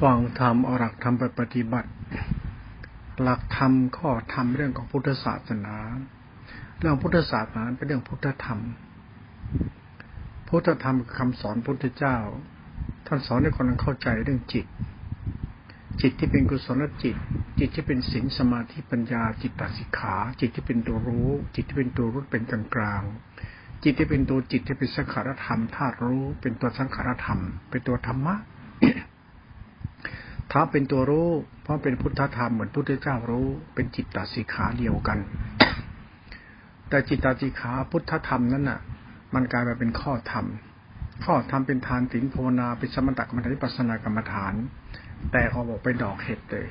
ฟังธรรมเอาหลักธรรมไปปฏิบัติ หลักธรรมข้อธรรมเรื่องของพุทธศาสนา เรื่องพุทธศาสนาเป็นเรื่องพุทธธรรม พุทธธรรมคำสอนพุทธเจ้า ท่านสอนให้คนเข้าใจเรื่องจิต จิตที่เป็นกุศลจิต จิตที่เป็นศีลสมาธิปัญญา จิตตสิกขา จิตที่เป็นตัวรู้ จิตที่เป็นตัวรู้เป็นกลางกลางจิตที่เป็นตัวจิตที่เป็นสังขารธรรมธาตุรู้ เป็นตัวสังขารธรรม เป็นตัวธรรมะ ถ้าเป็นตัวรู้ เพราะเป็นพุทธธรรมเหมือนพุทธเจ้ารู้ เป็นจิตตสิกขาเดียวกัน แต่จิตตสิกขาพุทธธรรมนั้นน่ะ มันกลายมาเป็นข้อธรรม ข้อธรรมเป็นทานตินภาวนาเป็นสมถกรรมฐานปัสนากรรมฐาน แต่เขาบอกเป็นดอกเห็ดเลย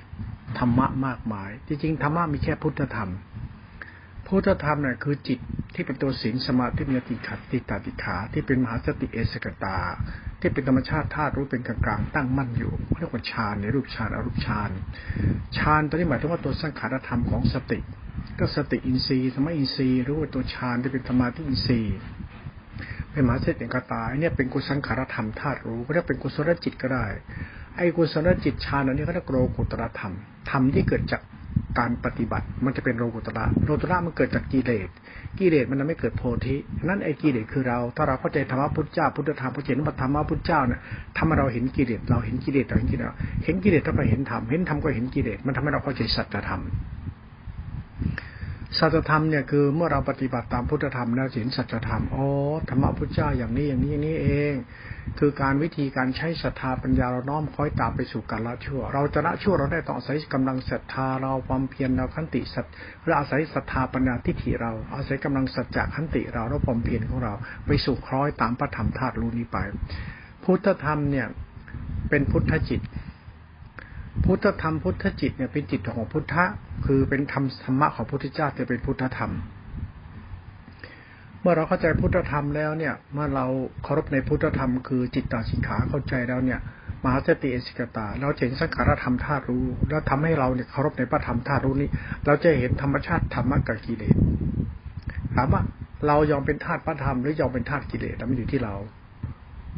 ธรรมะมากมาย จริงๆธรรมะมีแค่พุทธธรรม พุทธธรรมเนี่ยคือจิตที่เป็นตัวศีลสมาธิมีติขัดติตาติขาที่เป็นมหาสติเอสกตา ที่เป็นธรรมชาติธาตุรู้เป็นกลางๆตั้งมั่นอยู่เรียกว่าฌานในรูปฌานอรูปฌานฌานตัวนี้หมายถึงว่าตัวสังขารธรรมของสติ ก็สติอินทรีย์ธรรมอินทรีย์หรือว่าตัวฌานที่เป็นธรรมาที่อินทรีย์เป็นมหาเสติกตาเนี่ยเป็นกุศลขารธรรมธาตุรู้ก็เรียกเป็นกุศลจิตก็ได้ไอ้กุศลจิตฌานอันนี้เขาเรียกโลกุตรธรรมธรรมที่เกิดจาก การปฏิบัติ มันจะเป็นโลกุตระโลกุตระมันเกิดจากกิเลสกิเลสมันไม่เกิดโพธินั่นไอ้กิเลสคือเรา ถ้าเราเข้าใจธรรมะพุทธเจ้าพุทธธรรมพุทธเจ้าธรรมะพุทธเจ้าเนี่ยทำให้เราเห็นกิเลสเราเห็นกิเลสเราเห็นกิเลสเห็นกิเลสเราก็เห็นธรรมเห็นธรรมก็เห็นกิเลสมันทำให้เราเข้าใจสัจธรรม สัจธรรมเนี่ยคือเมื่อเราปฏิบัติตามพุทธธรรมแล้วเห็นสัจธรรมอ๋อธรรมะพุทธเจ้าอย่างนี้อย่างนี้อย่างนี้เอง คือการวิธีการใช้ศรัทธาปัญญาเราน้อมคอยตามไปสู่การละชั่ว เราจะละชั่วเราได้ต้องอาศัยกำลังศรัทธาเราความเพียรเราขันติสัตเราอาศัยศรัทธาปัญญาทิฏฐิเรา อาศัยกำลังสัจจะขันติเราแล้วความเพียรของเรา ไปสู่คล้อยตามพระธรรมธาตุรู้นี้ไป พุทธธรรมเนี่ยเป็นพุทธจิต พุทธธรรมพุทธจิตเนี่ยเป็นจิตของพุทธะ คือเป็นธรรมธรรมะของพุทธเจ้าจะเป็นพุทธธรรม เมื่อเราเข้าใจพุทธธรรมแล้วเนี่ย เมื่อเราเคารพในพุทธธรรม คือจิตตาสิกขาเข้าใจแล้วเนี่ยมหาสติเอสิกตา เราเห็นสังขารธรรมธาตุรู้ แล้วทำให้เราเนี่ยเคารพในพระธรรมธาตุรู้นี้ เราจะเห็นธรรมชาติธรรมะกับกิเลสถามว่าเรายอมเป็นธาตุพระธรรมหรือยอมเป็นธาตุกิเลสมันอยู่ที่เรา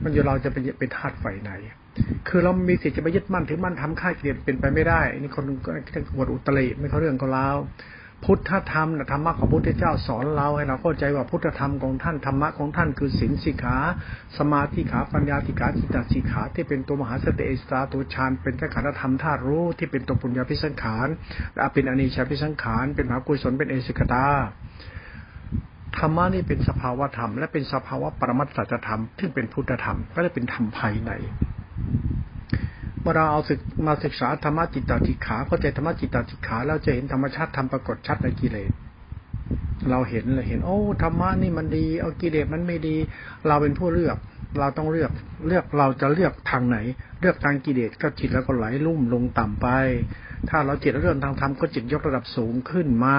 มันอยู่เราจะเป็นเป็นธาตุไฟไหน คือเรามีสิทธิ์จะไปยึดมั่นถือมั่นทำค่ายกิเลสเป็นไปไม่ได้ นี่คนก็เรื่องวดอุตริไม่เขาเรื่องเขาแล้วพุทธธรรมนะธรรมะของพุทธเจ้าสอนเราให้เราเข้าใจว่าพุทธธรรมของท่านธรรมะของท่านคือศีลสิกขา สมาธิขาปัญญาติขาจิตตสิกขา ที่เป็นตัวมหาสติเอสตาตัวฌานเป็นสังขารธรรมธาตุรู้ที่เป็นตัวปุญญาพิสังขารและเป็นอนิจจพิสังขารเป็นมหากุศลเป็นเอสิกตาธรรมะนี่เป็นสภาวะธรรม และเป็นสภาวะปรมัตสัจธรรมที่เป็นพุทธธรรมก็จะเป็นธรรมภายใน เมื่อเราเอาศึกมาศึกษาธรรมจิตตติขาเข้าใจธรรมจิตตติขาแล้วจะเห็นธรรมชาติธรรมปรากฏชัดในกิเลสเราเห็นเลยเห็น โอ้ธรรมะนี่มันดีเอากิเลสมันไม่ดี เราเป็นผู้เลือก เราต้องเลือกเลือกเราจะเลือกทางไหน เลือกทางกิเลสก็จิตแล้วก็ไหลลุ่มลงต่ำไป ถ้าเราจิตเรื่องทางธรรมก็จิตยกระดับสูงขึ้นมา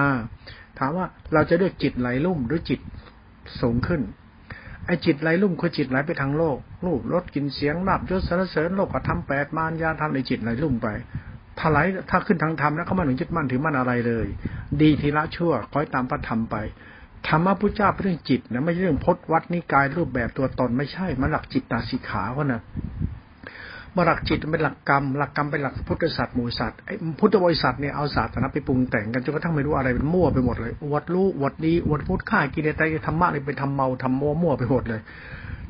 ถามว่าเราจะเลือกจิตไหลลุ่มหรือจิตสูงขึ้นไอ้จิตไหลลุ่มคือจิตไหลไปทางโลก รูปรสกินเสียงนับยศสรรเสริญโลกก็ทำแปดมารยาทำในจิตไหลลุ่มไปถ้าไหลถ้าขึ้นทางธรรมแล้วเขาไม่ถึงยึดมั่นถือมั่นอะไรเลย ดีทีละชั่วคอยตามพระธรรมไปธรรมะพุทธเจ้าเป็นเรื่องจิตนะไม่ใช่เรื่องพจนวัดนิกายรูปแบบตัวตนไม่ใช่มันหลักจิตตาสิขาเขานะมาหลักจิตเป็นหลักกรรม หลักกรรมเป็นหลักพุทธศาสตร์มู่ศาสตร์ไอ้พุทธบริษัทเนี่ยเอาศาสตร์นะไปปรุงแต่งกันจนกระทั่งไม่รู้อะไรเป็นมั่วไปหมดเลยวัดรู้วัดดีวัดพุทธข่ากิเลสใจธรรมะเลยไปทำเมาทำมั่วมั่วไปหมดเลย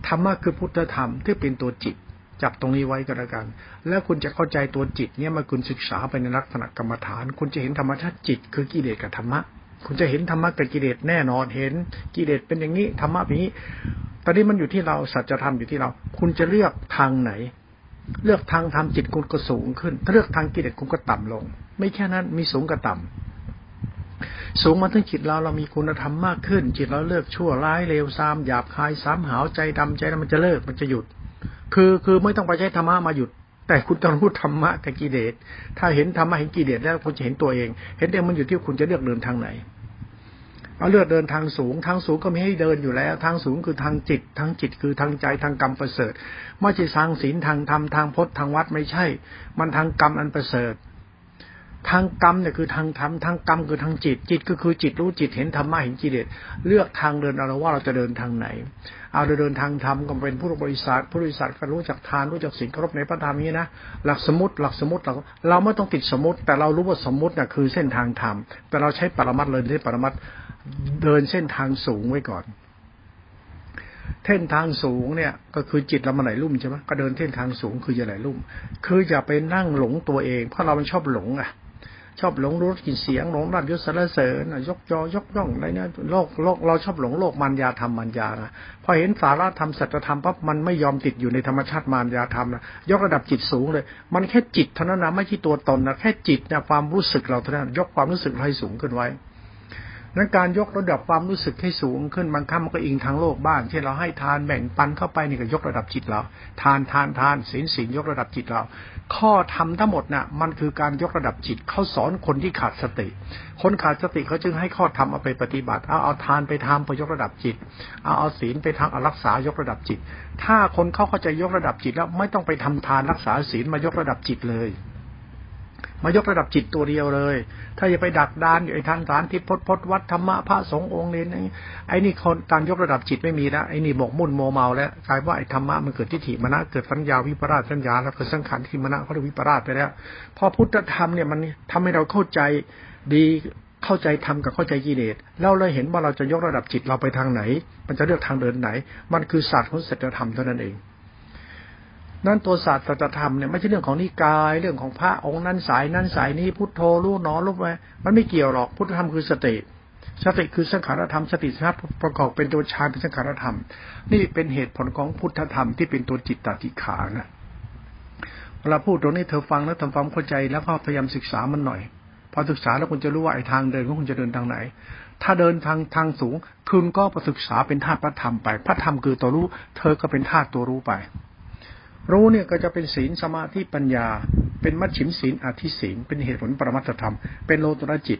ธรรมะคือพุทธธรรมที่เป็นตัวจิต จับตรงนี้ไว้ก็แล้วกัน แล้วคุณจะเข้าใจตัวจิตเนี่ยมาคุณศึกษาไปในลักษณะกรรมฐาน คุณจะเห็นธรรมชาติจิต คือกิเลสกับธรรมะคุณจะเห็นธรรมะกับกิเลสแน่นอนเห็นกิเลสเป็นอย่างนี้ธรรมะเป็นอย่างนี้ ตอนนี้มันอยู่ที่เราสัจธรรมอยู่ที่เรา คุณจะเลือกทางไหน เลือกทางทำจิตคุณก็สูงขึ้น ถ้าเลือกทางกิเลสคุณก็ต่ำลง ไม่แค่นั้นมีสูงกับต่ำ สูงมาถึงจิตเราเรามีคุณธรรมมากขึ้น จิตเราเลิกชั่วร้ายเลวซามหยาบคายสามหาวใจดำใจมันจะเลิกมันจะหยุด คือคือไม่ต้องไปใช้ธรรมะมาหยุด แต่คุณต้องรู้ธรรมะกับกิเลสถ้าเห็นธรรมะเห็นกิเลสแล้วคุณจะเห็นตัวเอง เห็นเองมันอยู่ที่คุณจะเลือกเดินทางไหนเอาเลือกเดินทางสูงทางสูงก็ไม่ให้เดินอยู่แล้ว ทางสูงคือทางจิต ทางจิตคือทางใจทางกรรมประเสริฐไม่ใช่ทางศีลทางธรรมทางพจน์ทางวัดไม่ใช่ มันทางกรรมอันประเสริฐ ทางกรรมเนี่ยคือทางธรรมทางกรรมคือทางจิต จิตก็คือจิตรู้จิตเห็นธรรมะเห็นกิเลสเลือกทางเดินเอาว่าเราจะเดินทางไหน เอาเดินทางธรรมก็เป็นผู้บริษัทผู้บริษัทก็รู้จักทานรู้จักสิ่งเคารพในพระธรรมนี้นะหลักสมมติหลักสมมติเราเราไม่ต้องติดสมมติ แต่เรารู้ว่าสมมติน่ะคือเส้นทางธรรมแต่เราใช้ปรมัตเลยใช้ปรมัตเดินเส้นทางสูงไว้ก่อนเส้นทางสูงเนี่ยก็คือจิตเรามาไหลลุ่มใช่ไหมก็เดินเส้นทางสูงคือจะไหลลุ่ม คืออย่าไปนั่งหลงตัวเอง เพราะเรามันชอบหลงอะ ชอบหลงรู้กินเสียงหลงรับยศสรรเสริญยกจอยกย่องอะไรเนี่ยโลกโลกเราชอบหลงโลกมารยาธรรมมารยานะพอเห็นสาระธรรมสัจธรรมปั๊บมันไม่ยอมติดอยู่ในธรรมชาติมารยาธรรมนะยกระดับจิตสูงเลย มันแค่จิตเท่านั้นนะไม่ใช่ตัวตนนะแค่จิตเนี่ยความรู้สึกเราเท่านั้นยกความรู้สึกให้สูงขึ้นไว้ นั้นการยกระดับความรู้สึกให้สูงขึ้นบางครั้งมันก็อิงทางโลกบ้างเช่นเราให้ทานแบ่งปันเข้าไปนี่ก็ยกระดับจิตเรา ทานทานทานศีลศีลยกระดับจิตเรา ข้อทำทั้งหมดน่ะมันคือการยกระดับจิตเขาสอนคนที่ขาดสติ คนขาดสติเขาจึงให้ข้อธรรมเอาไปปฏิบัติเอาเอาทานไปทำไปยกระดับจิตเอาเอาศีลไปทางอารักษายกระดับจิต ถ้าคนเขาเข้าใจยกระดับจิตแล้วไม่ต้องไปทำทานรักษาศีลมายกระดับจิตเลย มายกระดับจิตตัวเดียวเลย ถ้าอย่าไปดักดานอยู่ไอ้ทางสารทิพพจน์วัดธรรมะพระสงฆ์องค์นี้ไอ้นี่คนการยกระดับจิตไม่มีแล้วไอ้นี่บอกมุ่นโมเมาแล้วกลายว่าไอ้ธรรมะมันเกิดทิฏฐิมณะเกิดสัญญาวิปราชสัญญาแล้วเกิดสังขารที่มณะเขาเรียกวิปราชไปแล้ว พอพุทธธรรมเนี่ยมันทำให้เราเข้าใจดีเข้าใจธรรมกับเข้าใจกิเลสเราเลยเห็นว่าเราจะยกระดับจิตเราไปทางไหน มันจะเลือกทางเดินไหน มันคือศาสตร์ของศีลธรรมเท่านั้นเอง นั่นตัวศาสตร์สัจธรรมเนี่ยไม่ใช่เรื่องของนิกายเรื่องของพระองค์นั้นสายนั้นสายนี้พุทโธรู้หนอรู้ไปมันไม่เกี่ยวหรอกพุทธธรรมคือสติสติคือสังขารธรรมสติสัพประกอบเป็นตัวฌานเป็นสังขารธรรม นี่เป็นเหตุผลของพุทธธรรมที่เป็นตัวจิตตติขานะเวลาพูดตรงนี้เธอฟังแล้วทำความเข้าใจแล้วก็พยายามศึกษามันหน่อย พอศึกษาแล้วคุณจะรู้ว่าไอ้ทางเดินของคุณจะเดินทางไหน ถ้าเดินทางทางสูง คุณก็ประศึกษาเป็นธาตุพระธรรมไป พระธรรมคือตัวรู้ เธอก็เป็นธาตุตัวรู้ไป รู้เนี่ยก็จะเป็นศีลสมาธิปัญญา เป็นมัชชิมศีลอธิศีลเป็นเหตุผลปรมัตธรรม เป็นโลตระจิต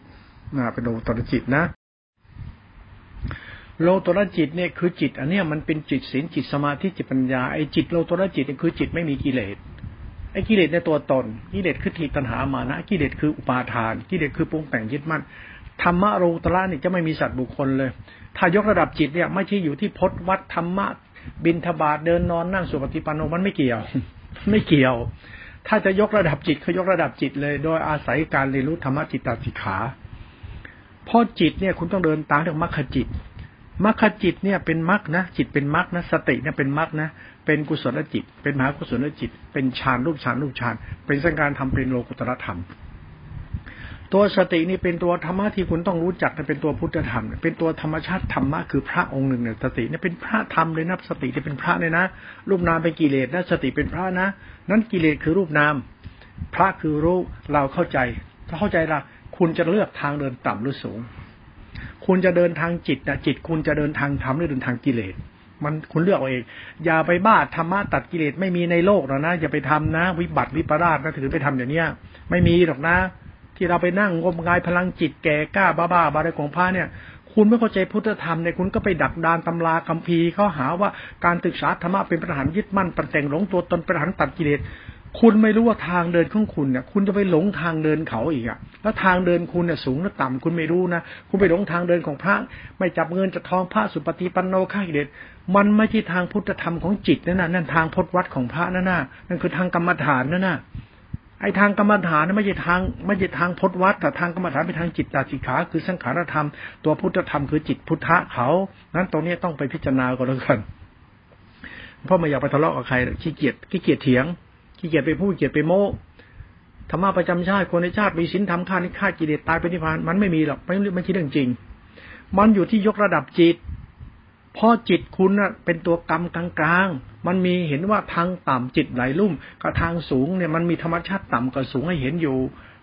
นะเป็นโลตระจิตนะ โลตระจิตเนี่ยคือจิต อันเนี้ยมันเป็นจิตศีลจิตสมาธิจิตปัญญาไอ้จิตโลตระจิตเนี่ยคือจิตไม่มีกิเลสไอ้กิเลสในตัวตนกิเลสคือทิตัณหามานะกิเลสคืออุปาทานกิเลสคือปรุงแต่งยึดมั่นธรรมะโลตระเนี่ยจะไม่มีสัตว์บุคคลเลย ถ้ายกระดับจิตเนี่ยไม่ใช่อยู่ที่พจนวัดธรรมะ บินทบาทเดินนอนนั่งสุปฏิปันโนมันไม่เกี่ยว ไม่เกี่ยว ถ้าจะยกระดับจิตเขายกระดับจิตเลย โดยอาศัยการเรียนรู้ธรรมจิตตสิกขาเพราะจิตเนี่ยคุณต้องเดินตามเรื่องมรรคจิตมรรคจิตเนี่ยเป็นมรรคนะจิตเป็นมรรคนะสติเนี่ยเป็นมรรคนะเป็นกุศลจิต เป็นมหากุศลจิต เป็นฌานรูปฌานรูปฌานเป็นสังการทำเป็นโลกุตรธรรม ตัวสตินี่เป็นตัวธรรมะที่คุณต้องรู้จักเป็นตัวพุทธธรรม เป็นตัวธรรมชาติธรรมะคือพระองค์หนึ่งเนี่ยสติเนี่ยเป็นพระธรรมเลยนะสติจะเป็นพระเลยนะรูปนามเป็นกิเลสนะสติเป็นพระนะนั้นกิเลสคือรูปนาม พระคือรู้เราเข้าใจ ถ้าเข้าใจละคุณจะเลือกทางเดินต่ำหรือสูง คุณจะเดินทางจิตนะจิต คุณจะเดินทางธรรมหรือเดินทางกิเลสมันคุณเลือกเอาเอง อย่าไปบ้าธรรมะตัดกิเลสไม่มีในโลกหรอกนะอย่าไปทำนะ วิบัติวิปราชนะถือไปทำอย่างเนี้ย ไม่มีหรอกนะ ที่เราไปนั่งงมงายพลังจิตแก่กล้าบ้าบ้าอะไรของพระเนี่ย คุณไม่เข้าใจพุทธธรรมเนี่ยคุณก็ไปดักดานตำราคัมภีร์เขาหาว่าการศึกษาธรรมะเป็นประหารยึดมั่นประแต่งหลงตัวตนประหารตัดกิเลสคุณไม่รู้ว่าทางเดินของคุณเนี่ยคุณจะไปหลงทางเดินเขาอีกอะแล้วทางเดินคุณเนี่ยสูงหรือต่ำคุณไม่รู้นะคุณไปหลงทางเดินของพระ ไม่จับเงินจะทองพระสุปฏิปันโนข้ากิเลสมันไม่ใช่ทางพุทธธรรมของจิตนั่นน่ะนั่นทางพจวัดของพระนั่นน่ะนั่นคือทางกรรมฐานนั่นน่ะ ไอ้ทางกรรมฐานไม่ใช่ทางไม่ใช่ทางพจวัดแต่ทางกรรมฐานเป็นทางจิตตาสิกขา คือสังขารธรรม ตัวพุทธธรรมคือจิตพุทธะเขานั้นตรงนี้ต้องไปพิจารณาก่อนแล้วกันเพราะไม่อยากไปทะเลาะกับใครขี้เกียจขี้เกียจเถียงขี้เกียจไปพูดขี้เกียจไปโม้ธรรมะประจำชาติคนในชาติมีศีลธรรมฆ่านิฆ่ากิเลสตายไปนิพพานมันไม่มีหรอกไม่ไม่ใช่เรื่องจริง มันอยู่ที่ยกระดับจิตพราะจิตคุณเป็นตัวกรรมกลาง มันมีเห็นว่าทางต่ำจิตไหลลุ่มกับทางสูงเนี่ยมันมีธรรมชาติต่ำกับสูงให้เห็นอยู่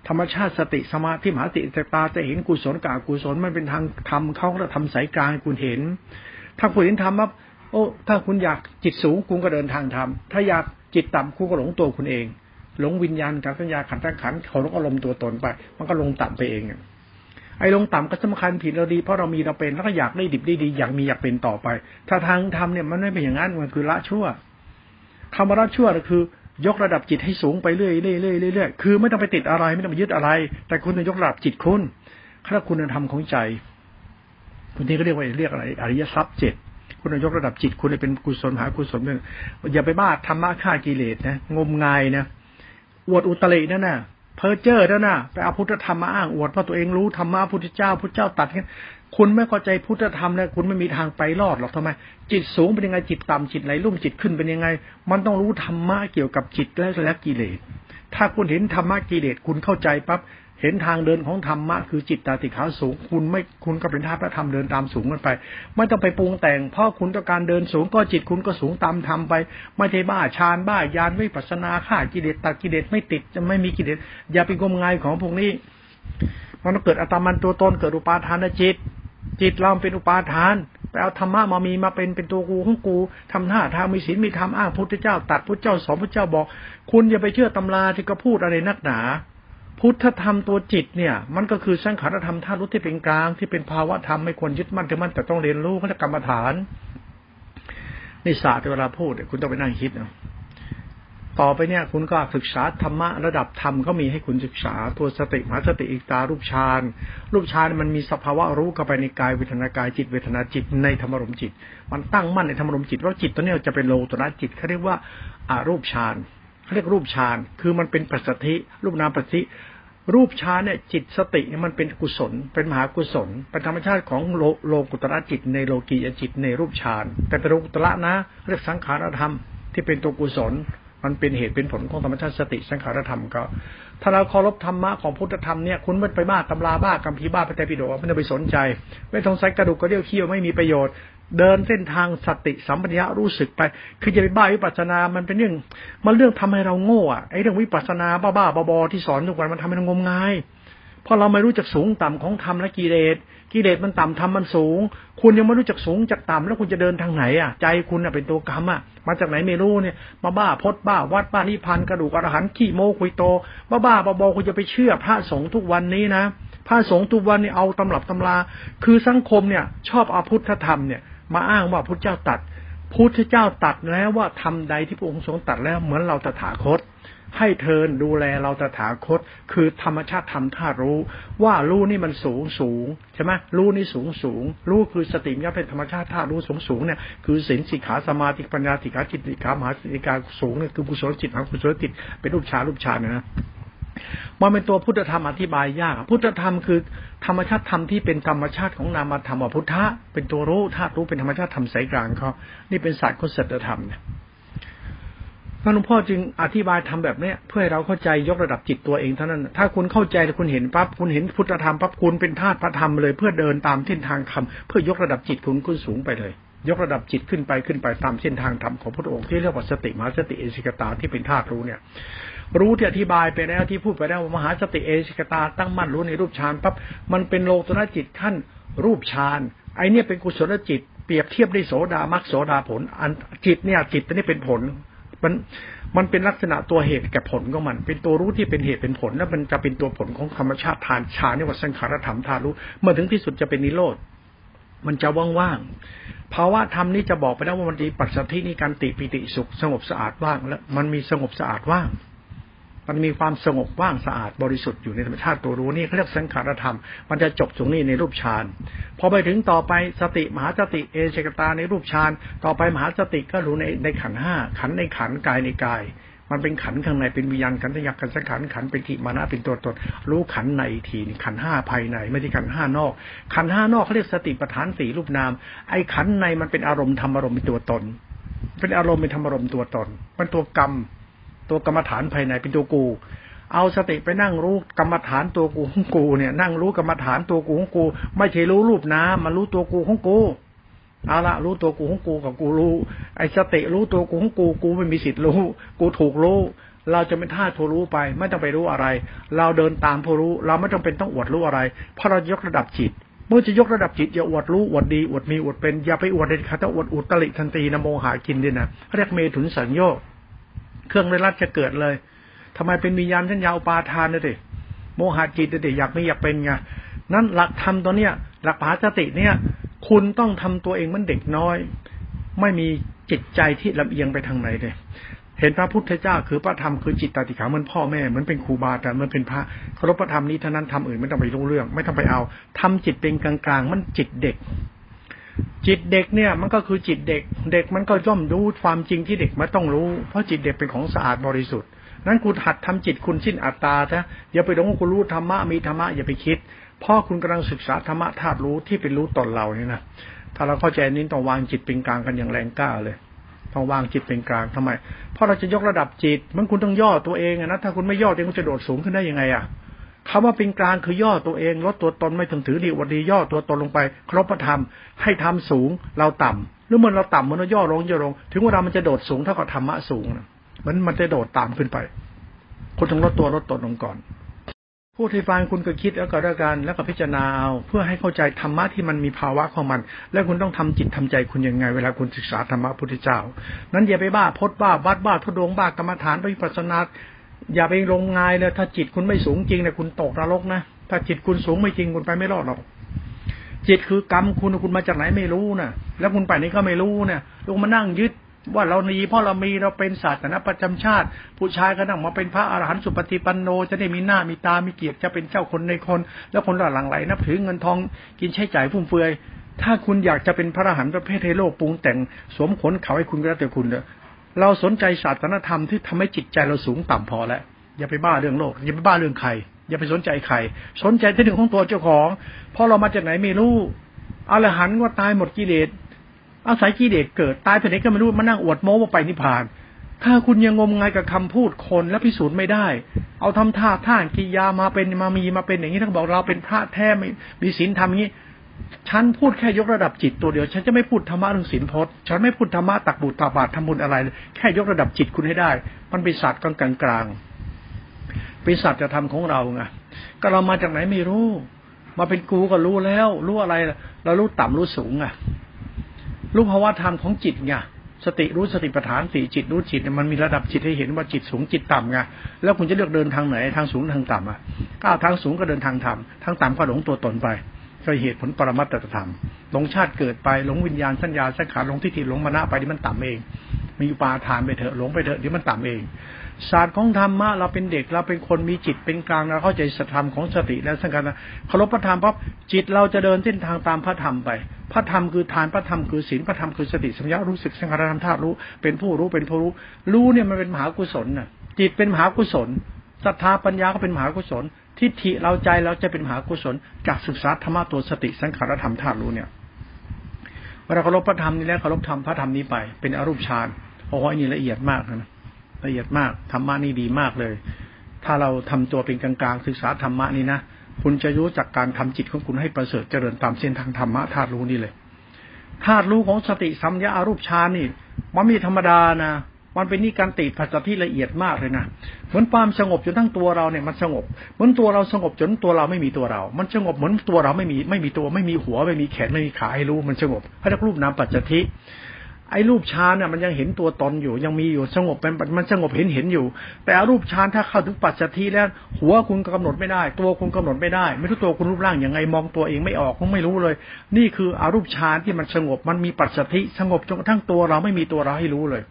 ธรรมชาติสติสมาธิมหาติตาจะเห็นกุศลกับกุศลมันเป็นทางธรรมเขาก็ทำสายกลางคุณเห็น ถ้าคุณเห็นธรรมว่าโอ้ถ้าคุณอยากจิตสูงคุณก็เดินทางธรรมถ้าอยากจิตต่ำคุณก็หลงตัวคุณเอง หลงวิญญาณกับสัญญาขันธ์ตั้งขันเขาลงอารมณ์ตัวตนไป มันก็ลงต่ำไปเอง ไอ้ลงต่ำก็สำคัญผิดเราดีเพราะเรามีเราเป็นแล้วก็อยากได้ดิบได้ดี อยากมีอยากเป็นต่อไป ถ้าทางทำเนี่ยมันไม่เป็นอย่างนั้นมันคือละชั่วคำว่าละชั่วก็คือ ยกระดับจิตให้สูงไปเรื่อยๆเรื่อยๆเรื่อยๆคือไม่ต้องไปติดอะไรไม่ต้องไปยึดอะไร แต่คุณจะยกระดับจิตคุณถ้าคุณธรรมของใจคุณที่เขาเรียกว่าเรียกอะไรอริยทรัพย์เจ็ดคุณยกระดับจิตคุณเป็นกุศลหากุศลเนี่ยอย่าไปบ้าธรรมะฆ่ากิเลสนะ งมงายนะอวดอุตรินั่นน่ะ เพอเจอร์นั่นน่ะไปเอาพุทธธรรมมาอ้างอวดว่าตัวเองรู้ธรรมะพุทธเจ้าพุทธเจ้าตัดกันคุณไม่เข้าใจพุทธธรรมเนี่ยคุณไม่มีทางไปรอดหรอกทำไม จิตสูงเป็นยังไงจิตต่ำจิตไหลลุ่มจิตขึ้นเป็นยังไง มันต้องรู้ธรรมะเกี่ยวกับจิตและและกิเลสถ้าคุณเห็นธรรมะกิเลสคุณเข้าใจปั๊บ เห็นทางเดินของธรรมะคือจิตตาติขาสูง คุณไม่คุณก็เป็นท่าพระธรรมเดินตามสูงกันไป ไม่ต้องไปปรุงแต่งเพราะคุณต้องการเดินสูงก็จิตคุณก็สูงตามธรรมไป ไม่ใช่บ้าฌานบ้ายานวิปัสนาฆ่ากิเลสตัดกิเลสไม่ติดจะไม่มีกิเลสอย่าไปงมงายของพวกนี้มันต้องเกิดอัตมันตัวตนเกิดอุปาทานจิต จิตเราเป็นอุปาทานไปเอาธรรมะมามีมาเป็นเป็นตัวกูของกูทำท่าทางมีศีลมีธรรมอ้างพุทธเจ้า ตัดพุทธเจ้าสอนพุทธเจ้าบอก คุณอย่าไปเชื่อตำราที่ก็พูดอะไรนักหนา พุทธธรรมตัวจิตเนี่ย มันก็คือสังขารธรรมธาตุรู้ที่เป็นกลางที่เป็นภาวะธรรมไม่ควรยึดมั่นถือมั่นแต่ต้องเรียนรู้เขาจะกรรมฐานนี่ศาสตร์เวลาพูดคุณต้องไปนั่งคิดนะต่อไปเนี่ย คุณก็ศึกษาธรรมะระดับธรรมก็มีให้คุณศึกษาตัวสติมหาสติอิตารูปฌานรูปฌานมันมีสภาวะรู้เข้าไปในกายเวทนากายจิตเวทนาจิตในธรรมรมจิต มันตั้งมั่นในธรรมรมจิตว่าจิตตัวนี้จะเป็นโลตระจิตเขาเรียกว่าอารูปฌานเขาเรียกรูปฌานคือมันเป็นปัสสธิรูปนามปัสสิ รูปฌานเนี่ยจิตสติเนี่ยมันเป็นกุศล เป็นมหากุศล เป็นธรรมชาติของโลโลกุตระจิตในโลกียจิตในรูปฌานแต่เป็นโลกุตระนะ เรียกสังขารธรรมที่เป็นตัวกุศล มันเป็นเหตุเป็นผลของธรรมชาติสติสังขารธรรมก็ถ้าเราเคารพธรรมะของพุทธธรรมเนี่ยคุณไม่ไปบ้าตำราบ้ากัมพีบ้าไปแต่ปิโดไม่ต้องไปสนใจ ไม่ต้องใส่กระดูกกระเดี่ยวเขี้ยวไม่มีประโยชน์ เดินเส้นทางสติสัมปชัญญะรู้สึกไป คือจะไปบ้าวิปัสสนา มันเป็นเรื่อง มันเรื่องทำให้เราโง่อะไอ้เรื่องวิปัสสนาบ้าๆบอๆที่สอนทุกวันมันทำให้เรางมงายเพราะเราไม่รู้จักสูงต่ำของธรรมและกิเลสกิเลสมันต่ำธรรมมันสูง คุณยังไม่รู้จักสูงจากต่ำแล้วคุณจะเดินทางไหนอะ ใจคุณอะเป็นตัวกรรมอะ มาจากไหนไม่รู้เนี่ย มาบ้าพดบ้า วัดบ้านิพันกระดูกอรหันขี้โมคุยโต บ้าบ้าบอคุณจะไปเชื่อพระสงฆ์ทุกวันนี้นะพระสงฆ์ทุกวันนี่เอาตำรับตำรา คือสังคมเนี่ย ชอบเอาพุทธธรรมเนี่ย มาอ้างว่าพุทธเจ้าตัดพุทธเจ้าตัดแล้วว่าทำใดที่พระองค์ทรงตัดแล้วเหมือนเราตถาคต ให้เทินดูแลเราตถาคต คือธรรมชาติธรรมธาตุรู้ ว่ารู้นี่มันสูงสูงใช่ไหมรู้นี่สูงสูงรู้คือสติมัเป็นธรรมชาติธาตุรู้สูงสูงเนี่ยคือศีลสิกขาสมาธิปัญญาสิกขาจิตสิกขามหาสิกขาสูงเนี่ยคือกุศลจิตอกุศลจิตเป็นรูปฌารูปฌาเนี่ยนะ มันเป็นตัวพุทธธรรมอธิบายยาก พุทธธรรมคือธรรมชาติธรรมที่เป็นธรรมชาติของนามธรรมพุทธะเป็นตัวรู้ธาตุรู้เป็นธรรมชาติธรรมสายกลางเขานี่เป็นศาสตร์ของสัทธรรมเนี่ยพระหลวงพ่อจึงอธิบายทำแบบเนี้ยเพื่อให้เราเข้าใจยกระดับจิตตัวเองเท่านั้น ถ้าคุณเข้าใจคุณเห็นปั๊บคุณเห็นพุทธธรรมปั๊บคุณเป็นธาตุพระธรรมเลยเพื่อเดินตามเส้นทางธรรมเพื่อยกระดับจิตคุณขึ้นสูงไปเลย ยกระดับจิตขึ้นไปขึ้นไปตามเส้นทางธรรมของพระองค์ที่เรียกว่าสติมหาสติเอสิกตาที่เป็นธาตุรู้เนี่ย รู้ที่อธิบายไปแล้วที่พูดไปแล้วมหาสติเอชิกตาตั้งมั่นรู้ในรูปฌานปั๊บมันเป็นโลกุตระจิตขั้นรูปฌานไอเนี่ยเป็นกุศลจิตเปรียบเทียบได้โสดามักโสดาผล อันจิตเนี่ยจิตตัวนี้เป็นผล มันมันเป็นลักษณะตัวเหตุกับผลของมัน เป็นตัวรู้ที่เป็นเหตุเป็นผล แล้วมันจะเป็นตัวผลของธรรมชาติทานฌานนี่ว่าสังขารธรรมธาตุรู้เมื่อถึงที่สุดจะเป็นนิโรธมันจะว่างๆภาวะธรรมนี้จะบอกไปแล้วว่ามันดีปัจจัยนี่การติปิติสุขสงบสะอาดว่าง แล้วมันมีสงบสะอาดว่าง มันมีความสงบว่างสะอาดบริสุทธิ์อยู่ในธรรมชาติตัวรู้นี่เขาเรียกสังขารธรรม มันจะจบตรงนี้ในรูปฌานพอไปถึงต่อไปสติมหาสติเอเชกตาในรูปฌานต่อไปมหาสติก็รู้ในในขันห้าขันในขันกายในกาย มันเป็นขันข้างในเป็นวิญญาณขันธยักขันสังขารขันเป็นทิมานะเป็นตัวตนรู้ขันในทีนี่ขันห้าภายในไม่ใช่ขันห้านอก ขันห้านอกเขาเรียกสติปัฏฐานสี่รูปนาม ไอ้ขันในมันเป็นอารมณ์ธรรมอารมณ์เป็นตัวตน เป็นอารมณ์เป็นธรรมอารมณ์ตัวตน มันตัวกรรม ตัวกรรมฐานภายในเป็นตัวกู เอาสติไปนั่งรู้กรรมฐานตัวกูของกูเนี่ยนั่งรู้กรรมฐานตัวกูของกู ไม่ใช่รู้รูปน้ำมันรู้ตัวกูของกูเอาละรู้ตัวกูของกูกับกูรู้ ไอ้สติรู้ตัวกูของกูกูไม่มีสิทธิ์รู้ กูถูกรู้ เราจะเป็นท่าทูรู้ไป ไม่ต้องไปรู้อะไร เราเดินตามผู้รู้ เราไม่ต้องเป็นต้องอวดรู้อะไร เพราะเรายกระดับจิตเมื่อจะยกระดับจิตอย่าอวดรู้อวดดีอวดมีอวดเป็นอย่าไปอวดเด็ดขาดถ้าอวดอุตริทันตีนโมหากินด้วยนะเรียกเมถุนสัญโย เครื่องในรัดจะเกิดเลยทำไมเป็นวิญญาณชันยาวปาทานเลยดิโมหะจิตเลยดิอยากไม่อยากเป็นไงนั้นหลักธรรมตัวเนี้ย หลักปาสติเนี่ย คุณต้องทำตัวเองมือนเด็กน้อย ไม่มีจิตใจที่ลำเอียงไปทางไหนเลยเห็นพระพุทธเจ้าคือพระธรรมคือจิตตติขาเหมือนพ่อแม่เหมือนเป็นครูบาอาจารย์เหมือนเป็นพระเคารพพระธรรมนี้เท่านั้นทำอื่นไม่ต้องไปรู้เรื่อง ไม่ต้องไปเอาทำจิตเป็นกลางๆมันจิตเด็ก จิตเด็กเนี่ยมันก็คือจิตเด็ก เด็กมันก็ย่อมรู้ความจริงที่เด็กไม่ต้องรู้ เพราะจิตเด็กเป็นของสะอาดบริสุทธิ์นั้นคุณหัดทำจิตคุณสิ้นอัตตาซะอย่าไปหลงว่าคุณรู้ธรรมะมีธรรมะอย่าไปคิดพ่อคุณกำลังศึกษาธรรมะธาตุรู้ที่เป็นรู้ตนเราเนี่ยนะถ้าเราเข้าใจนี้ต้องวางจิตเป็นกลางกันอย่างแรงกล้าเลยต้องวางจิตเป็นกลางทำไม เพราะเราจะยกระดับจิต มันคุณต้องย่อตัวเองนะถ้าคุณไม่ย่อตัวเองคุณจะโดดสูงขึ้นได้ยังไงอะ คำว่าเป็นกลางคือย่อตัวเองลดตัวตนไม่ถึงถือดีวันดีย่อตัวตนลงไป ครบพระธรรมให้ทำสูงเราต่ำหรือเมื่อเราต่ำมันย่อลงย่อลง ถึงเวลามันจะโดดสูงเท่ากับธรรมะสูงมันมันจะโดดตามขึ้นไปคุณต้องลดตัวลดตนลงก่อนพูดให้ฟังคุณก็คิดแล้วก็แล้วกันแล้วก็พิจารณาเอาเพื่อให้เข้าใจธรรมะที่มันมีภาวะของมัน แล้วคุณต้องทำจิตทำใจคุณยังไง เวลาคุณศึกษาธรรมะพุทธเจ้า นั้นอย่าไปบ้าพดบ้าบัดบ้าทุดงบ้ากรรมฐานไปปัสนา อย่าไปลงงายเลยถ้าจิตคุณไม่สูงจริงเนี่ยคุณตกนรกนะถ้าจิตคุณสูงไม่จริงคุณไปไม่รอดหรอกจิตคือกรรมคุณคุณมาจากไหนไม่รู้นะแล้วคุณไปนี้ก็ไม่รู้นะลงมานั่งยึดว่าเรานีเพราะเรามีเราเป็นศาสนาประจำชาติ ผู้ชายก็นั่งมาเป็นพระอรหันต์สุปฏิปันโน จะได้มีหน้ามีตามีเกียรติจะเป็นเจ้าคนในคน แล้วคนหลังไหลนับถือเงินทองกินใช้จ่ายฟุ่มเฟือย ถ้าคุณอยากจะเป็นพระอรหันต์ประเภทเทโลกปรุงแต่งสวมขนเขาให้คุณก็แล้วแต่คุณเเราสนใจศาสนธรรมที่ทำให้จิตใจเราสูงต่ำพอแล้วอย่าไปบ้าเรื่องโลก อย่าไปบ้าเรื่องใคร อย่าไปสนใจใคร สนใจที่หนึ่งของตัวเจ้าของพราะเรามาจากไหนไม่รู้อรหันต์ว่าตายหมดกิเลสอาศัยกิเลสเกิดตายไปไหนก็ไม่รู้มานั่งอวดโม้ว่าไปนิพพาน ถ้าคุณยังงมงายกับคำพูดคนและพิสูจน์ไม่ได้ เอาทำท่าท่านกิยามาเป็นมามีมาเป็นอย่างนี้ถ้านบอกเราเป็นพระแท้ไม่มีศีลทำอย่างนี้ ฉันพูดแค่ยกระดับจิตตัวเดียว ฉันจะไม่พูดธรรมะเรื่องศีลพจน์ฉันไม่พูดธรรมะตักบุตรตาบาตทำบุญอะไร แค่ยกระดับจิตคุณให้ได้ มันเป็นศาสตร์กลางกลางเป็นศาสตร์จะทำของเราไงก็เรามาจากไหนไม่รู้ มาเป็นกูก็รู้แล้ว รู้อะไรเรารู้ต่ำรู้สูงอะรู้ภาวะธรรมของจิตไงสติรู้สติปัฏฐานสี่จิตรู้จิตมันมีระดับจิตให้เห็นว่าจิตสูงจิตต่ำไงแล้วคุณจะเลือกเดินทางไหนทางสูงทางต่ำอะก้าวทางสูงก็เดินทางต่ำทางต่ำก็หลงตัวตนไป ก็เหตุผลปรมัตถธรรมหลงชาติเกิดไปหลงวิญญาณสัญญาสังขารหลงทิฏฐิหลงมรณะไปที่มันต่ำเอง มีอุปาทานไปเถอะหลงไปเถอะที่มันต่ำเอง ศาสตร์ของธรรมะเราเป็นเด็กเราเป็นคนมีจิตเป็นกลางเราเข้าใจสธรรมของสติและสังกัดเคารพพระธรรมปั๊บจิตเราจะเดินเส้นทางตามพระธรรมไป พระธรรมคือทานพระธรรมคือศีลพระธรรมคือสติสัมยารู้สึกสังขารธรรมธาตุรู้เป็นผู้รู้เป็นผู้รู้ รู้เนี่ยมันเป็นมหากุศลน่ะจิตเป็นมหากุศลศรัทธาปัญญาก็เป็นมหากุศล ทิฏฐิเราใจเราจะเป็นมหากุศลจากศึกษาธรรมะตัวสติสังขารธรรมธาตุรู้เนี่ยเวลาเคารพพระธรรมนี่แล้วเคารพธรรมพระธรรมนี้ไป เป็นอรูปฌานโอ้ยนี่ละเอียดมากนะละเอียดมากธรรมะนี่ดีมากเลย ถ้าเราทำตัวเป็นกลางๆศึกษาธรรมะนี่นะคุณจะรู้จากการทำจิตของคุณให้ประเสริฐเจริญตามเส้นทางธรรมะธาตุรู้นี่เลยธาตุรู้ของสติสัมยาอารูปฌานนี่มันมีธรรมดานะ มันเป็นนี่การติดภาษาที่ละเอียดมากเลยนะเหมือนความสงบจนทั้งตัวเราเนี่ยมันสงบ เหมือนตัวเราสงบจนตัวเราไม่มีตัวเรา มันสงบเหมือนตัวเราไม่มีไม่มีตัว ไม่มีหัวไม่มีแขนไม่มีขาให้รู้มันสงบให้รูปนามปัจจทิไอ้รูปฌานเนี่ยมันยังเห็นตัวตนอยู่ ยังมีอยู่สงบเป็นมันสงบเห็นเห็นอยู่ แต่รูปฌานถ้าเข้าถึงปัจจทีแล้ว หัวคุณกำหนดไม่ได้ ตัวคุณกำหนดไม่ได้ ไม่รู้ตัวคุณรูปร่างยังไงมองตัวเองไม่ออกคุณไม่รู้เลย นี่คืออารูปฌานที่มันสงบมันมีปัจจทีสงบจนกระทั่งตัวเราไม่มีตัวเราให้รู้เลย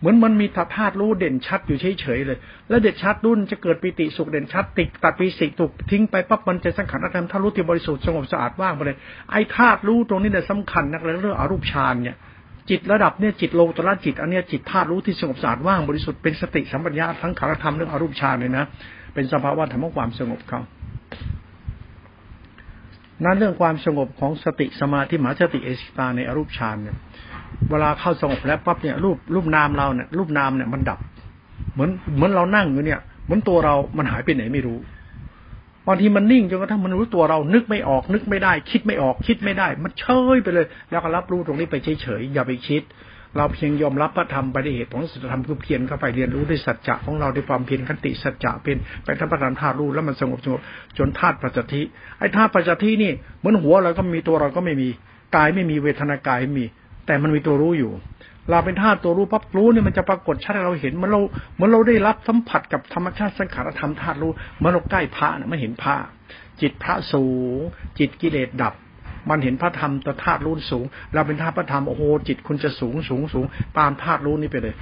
เหมือนมันมีธาตุรู้เด่นชัดอยู่เฉยๆเลย แล้วเด่นชัดรุ่นจะเกิดปิติสุขเด่นชัดติดตัดปิสิถูกทิ้งไปปั๊บมันจะสังขารธรรมธาตุรู้ที่บริสุทธิ์สงบสะอาดว่างไปเลยไอ้ธาตุรู้ตรงนี้เนี่ยสำคัญนักเลยเรื่องอารูปฌานเนี่ยจิตระดับเนี่ยจิตโลตระจิตอันเนี้ยจิตธาตุรู้ที่สงบสะอาดว่างบริสุทธิ์เป็นสติสัมปชัญญะทั้งขารธรรมเรื่องอรูปฌานเลยนะเป็นสภาวะธรรมความสงบเขานั้นเรื่องความสงบของสติสมาธิมหาสติเอสิตาในอรูปฌานเนี่ย เวลาเข้าสงบแล้วปั๊บเนี่ยรูปรูปนามเราเนี่ยรูปนามเนี่ยมันดับ เหมือนเหมือนเรานั่งอยู่เนี่ย เหมือนตัวเรามันหายไปไหนไม่รู้บางทีมันนิ่งจนกระทั่งมันรู้ตัวเรานึกไม่ออก นึกไม่ได้ คิดไม่ออก คิดไม่ได้ มันเฉยไปเลย แล้วก็รับรู้ตรงนี้ไปเฉยๆอย่าไปคิด เราเพียงยอมรับพระธรรมไปได้เหตุของสัจธรรมคือเพียรเข้าไปเรียนรู้ด้วยสัจจะของเราด้วยความเพียรคติสัจจะเป็นไปทัพพระธรรมธาตุรู้แล้วมันสงบสงบจนธาตุปัจจทิไอ้ธาตุปัจจทินี่เหมือนหัวเราก็มีตัวเราก็ไม่มีกายไม่มีเวทนากายไม่มี แต่มันมีตัวรู้อยู่ เราเป็นธาตุตัวรู้ปั๊บรู้เนี่ยมันจะปรากฏชัดให้เราเห็นมันเราเหมือนเราได้รับสัมผัสกับธรรมชาติสังขารธรรมธาตุรู้เมื่อเราใกล้พระเนี่ยไม่เห็นพระจิตพระสูง จิตกิเลสดับ มันเห็นพระธรรมตัวธาตุรู้สูง เราเป็นธาตุพระธรรมโอ้โหจิตคุณจะสูงสูงสูงตามธาตุรู้นี่ไปเลย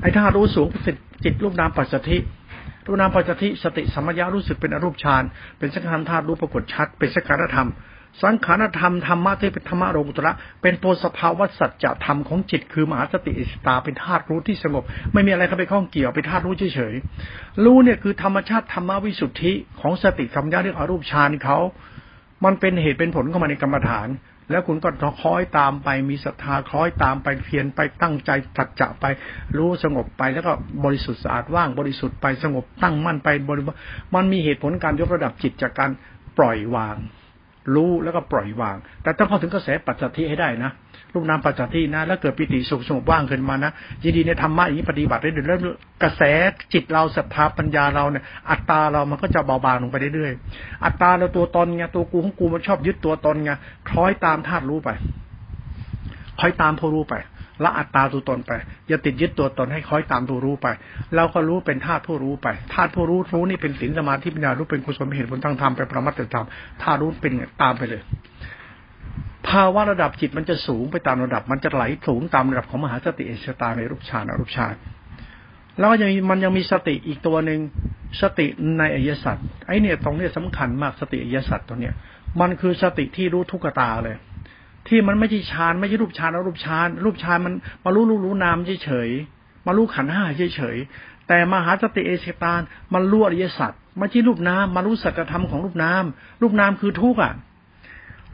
ไอ้ถ้ารู้สูงจิตรูปนามปัจจุบัรูปนามปัจจุสติสัมยารู้สึกเป็นอรูปฌานเป็นสังขารธาตุรู้ปรากฏชัด เป็นสังขารธรรม สังขารธรรมธรรมะที่เป็นธรรมะโลกุตระเป็นตัวสภาวะสัจธรรมของจิตคือมหาสติอิสตาเป็นธาตุรู้ที่สงบ ไม่มีอะไรเข้าไปข้องเกี่ยวเป็นธาตุรู้เฉยๆรู้เนี่ยคือธรรมชาติธรรมวิสุทธิของสติสัมยาเรื่องอรูปฌานเขา มันเป็นเหตุเป็นผลเข้ามาในกรรมฐาน แล้วคุณก็คล้อยตามไปมีศรัทธาคล้อยตามไปเพียรไปตั้งใจตัดจะไป รู้สงบไปแล้วก็บริสุทธิ์สะอาดว่างบริสุทธิ์ไปสงบตั้งมั่นไปบริมันมีเหตุผลการยกระดับจิตจากการปล่อยวาง รู้แล้วก็ปล่อยวาง แต่ต้องเข้าถึงกระแสปัจจัยให้ได้นะรูปนามปัจจัยนะ แล้วเกิดปิติสุขสงบว่างขึ้นมานะยินดีในธรรมะอย่างนี้ปฏิบัติได้เรื่อยๆกระแสจิตเราศรัทธาปัญญาเราเนี่ยอัตตาเรามันก็จะเบาบางลงไปเรื่อยๆอัตตาเราตัวตนไงตัวกูของกูมันชอบยึดตัวตนไงคล้อยตามธาตุรู้ไปคล้อยตามผู้รู้ไป ละอัตตาตัวตนไป อย่าติดยึดตัวตนให้คอยตามตัวรู้ไป เราก็รู้เป็นธาตุผู้รู้ไปธาตุผู้รู้รู้นี่เป็นศีลสมาธิปัญญารู้เป็นกุศลเป็นเหตุผลทางธรรมเป็นประมัติธรรมธาตุรู้เป็นตามไปเลย ภาวะระดับจิตมันจะสูงไปตามระดับ มันจะไหลสูงตามระดับของมหาสติเอชตาในรูปฌานอรูปฌานแล้วยังมันยังมีสติอีกตัวหนึ่งสติในอริยสัจไอเนี่ยตรงเนี้สำคัญมากสติอริยสัจตัวเนี้ยมันคือสติที่รู้ทุกตาเลย ที่มันไม่ใช่ฌานไม่ใช่รูปฌานอรูปฌานรูปฌานมันมารู้รู้รู้นามเฉยมารู้ขันห้าเฉยแต่มหาสติเอเชตานมันรู้อริยสัจม่ใช่รูปนามมารู้สัจธรรมของรูปนามรูปนามคือทุกข์อะ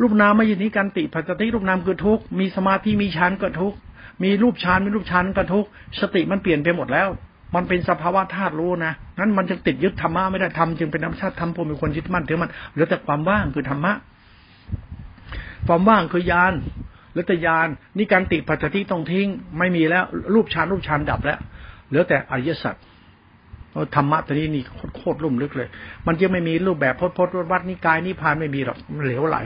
รูปนามไม่ยินดีกันติปัจจิรูปนามคือทุกข์มีสมาธิมีฌานก็ทุกข์มีรูปฌานมีรูปฌานก็ทุกข์สติมันเปลี่ยนไปหมดแล้ว มันเป็นสภาวะธาตุรู้นะนั้นมันจึงติดยึดธรรมะไม่ได้ทำจึงเป็นธรรมชาติทำผมเป็นคนยึดมั่นถือมันเหลือแต่ความว่างคือธรรมะ ความว่างคือยานหลือแต่ยานนี่การติปัจจิต้องทิ้ง ไม่มีแล้ว รูปฌานรูปฌานดับแล้วเหลือแต่อริยสัจธรรมะตัวนี้นี่โคตรลุ่มลึกเลย มันจะไม่มีรูปแบบพจน์พจน์วัดนิกายนิพานไม่มีหรอกเหลวไหล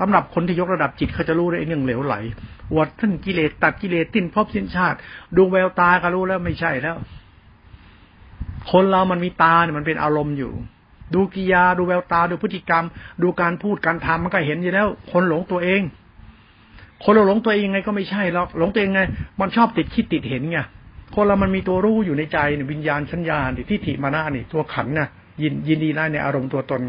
สำหรับคนที่ยกระดับจิตเขาจะรู้ได้เรื่องเหลวไหลวดท่านกิเลสตัดกิเลสติ้นพบสิ้นชาติ ดูแววตาก็รู้แล้วไม่ใช่แล้ว คนเรามันมีตาเนี่ยมันเป็นอารมณ์อยู่ ดูกิยาดูแววตาดูพฤติกรรม ดูการพูดการทำมันก็เห็นอยู่แล้ว คนหลงตัวเอง คนเราหลงตัวเองยังไงก็ไม่ใช่หรอกหลงตัวเองไง มันชอบติดคิดติดเห็นไงคนเรามันมีตัวรู้อยู่ในใจวิญญาณสัญญาณที่ถิมานะนี่ ตัวขันน่ะยินยินดีได้ในอารมณ์ตัวตน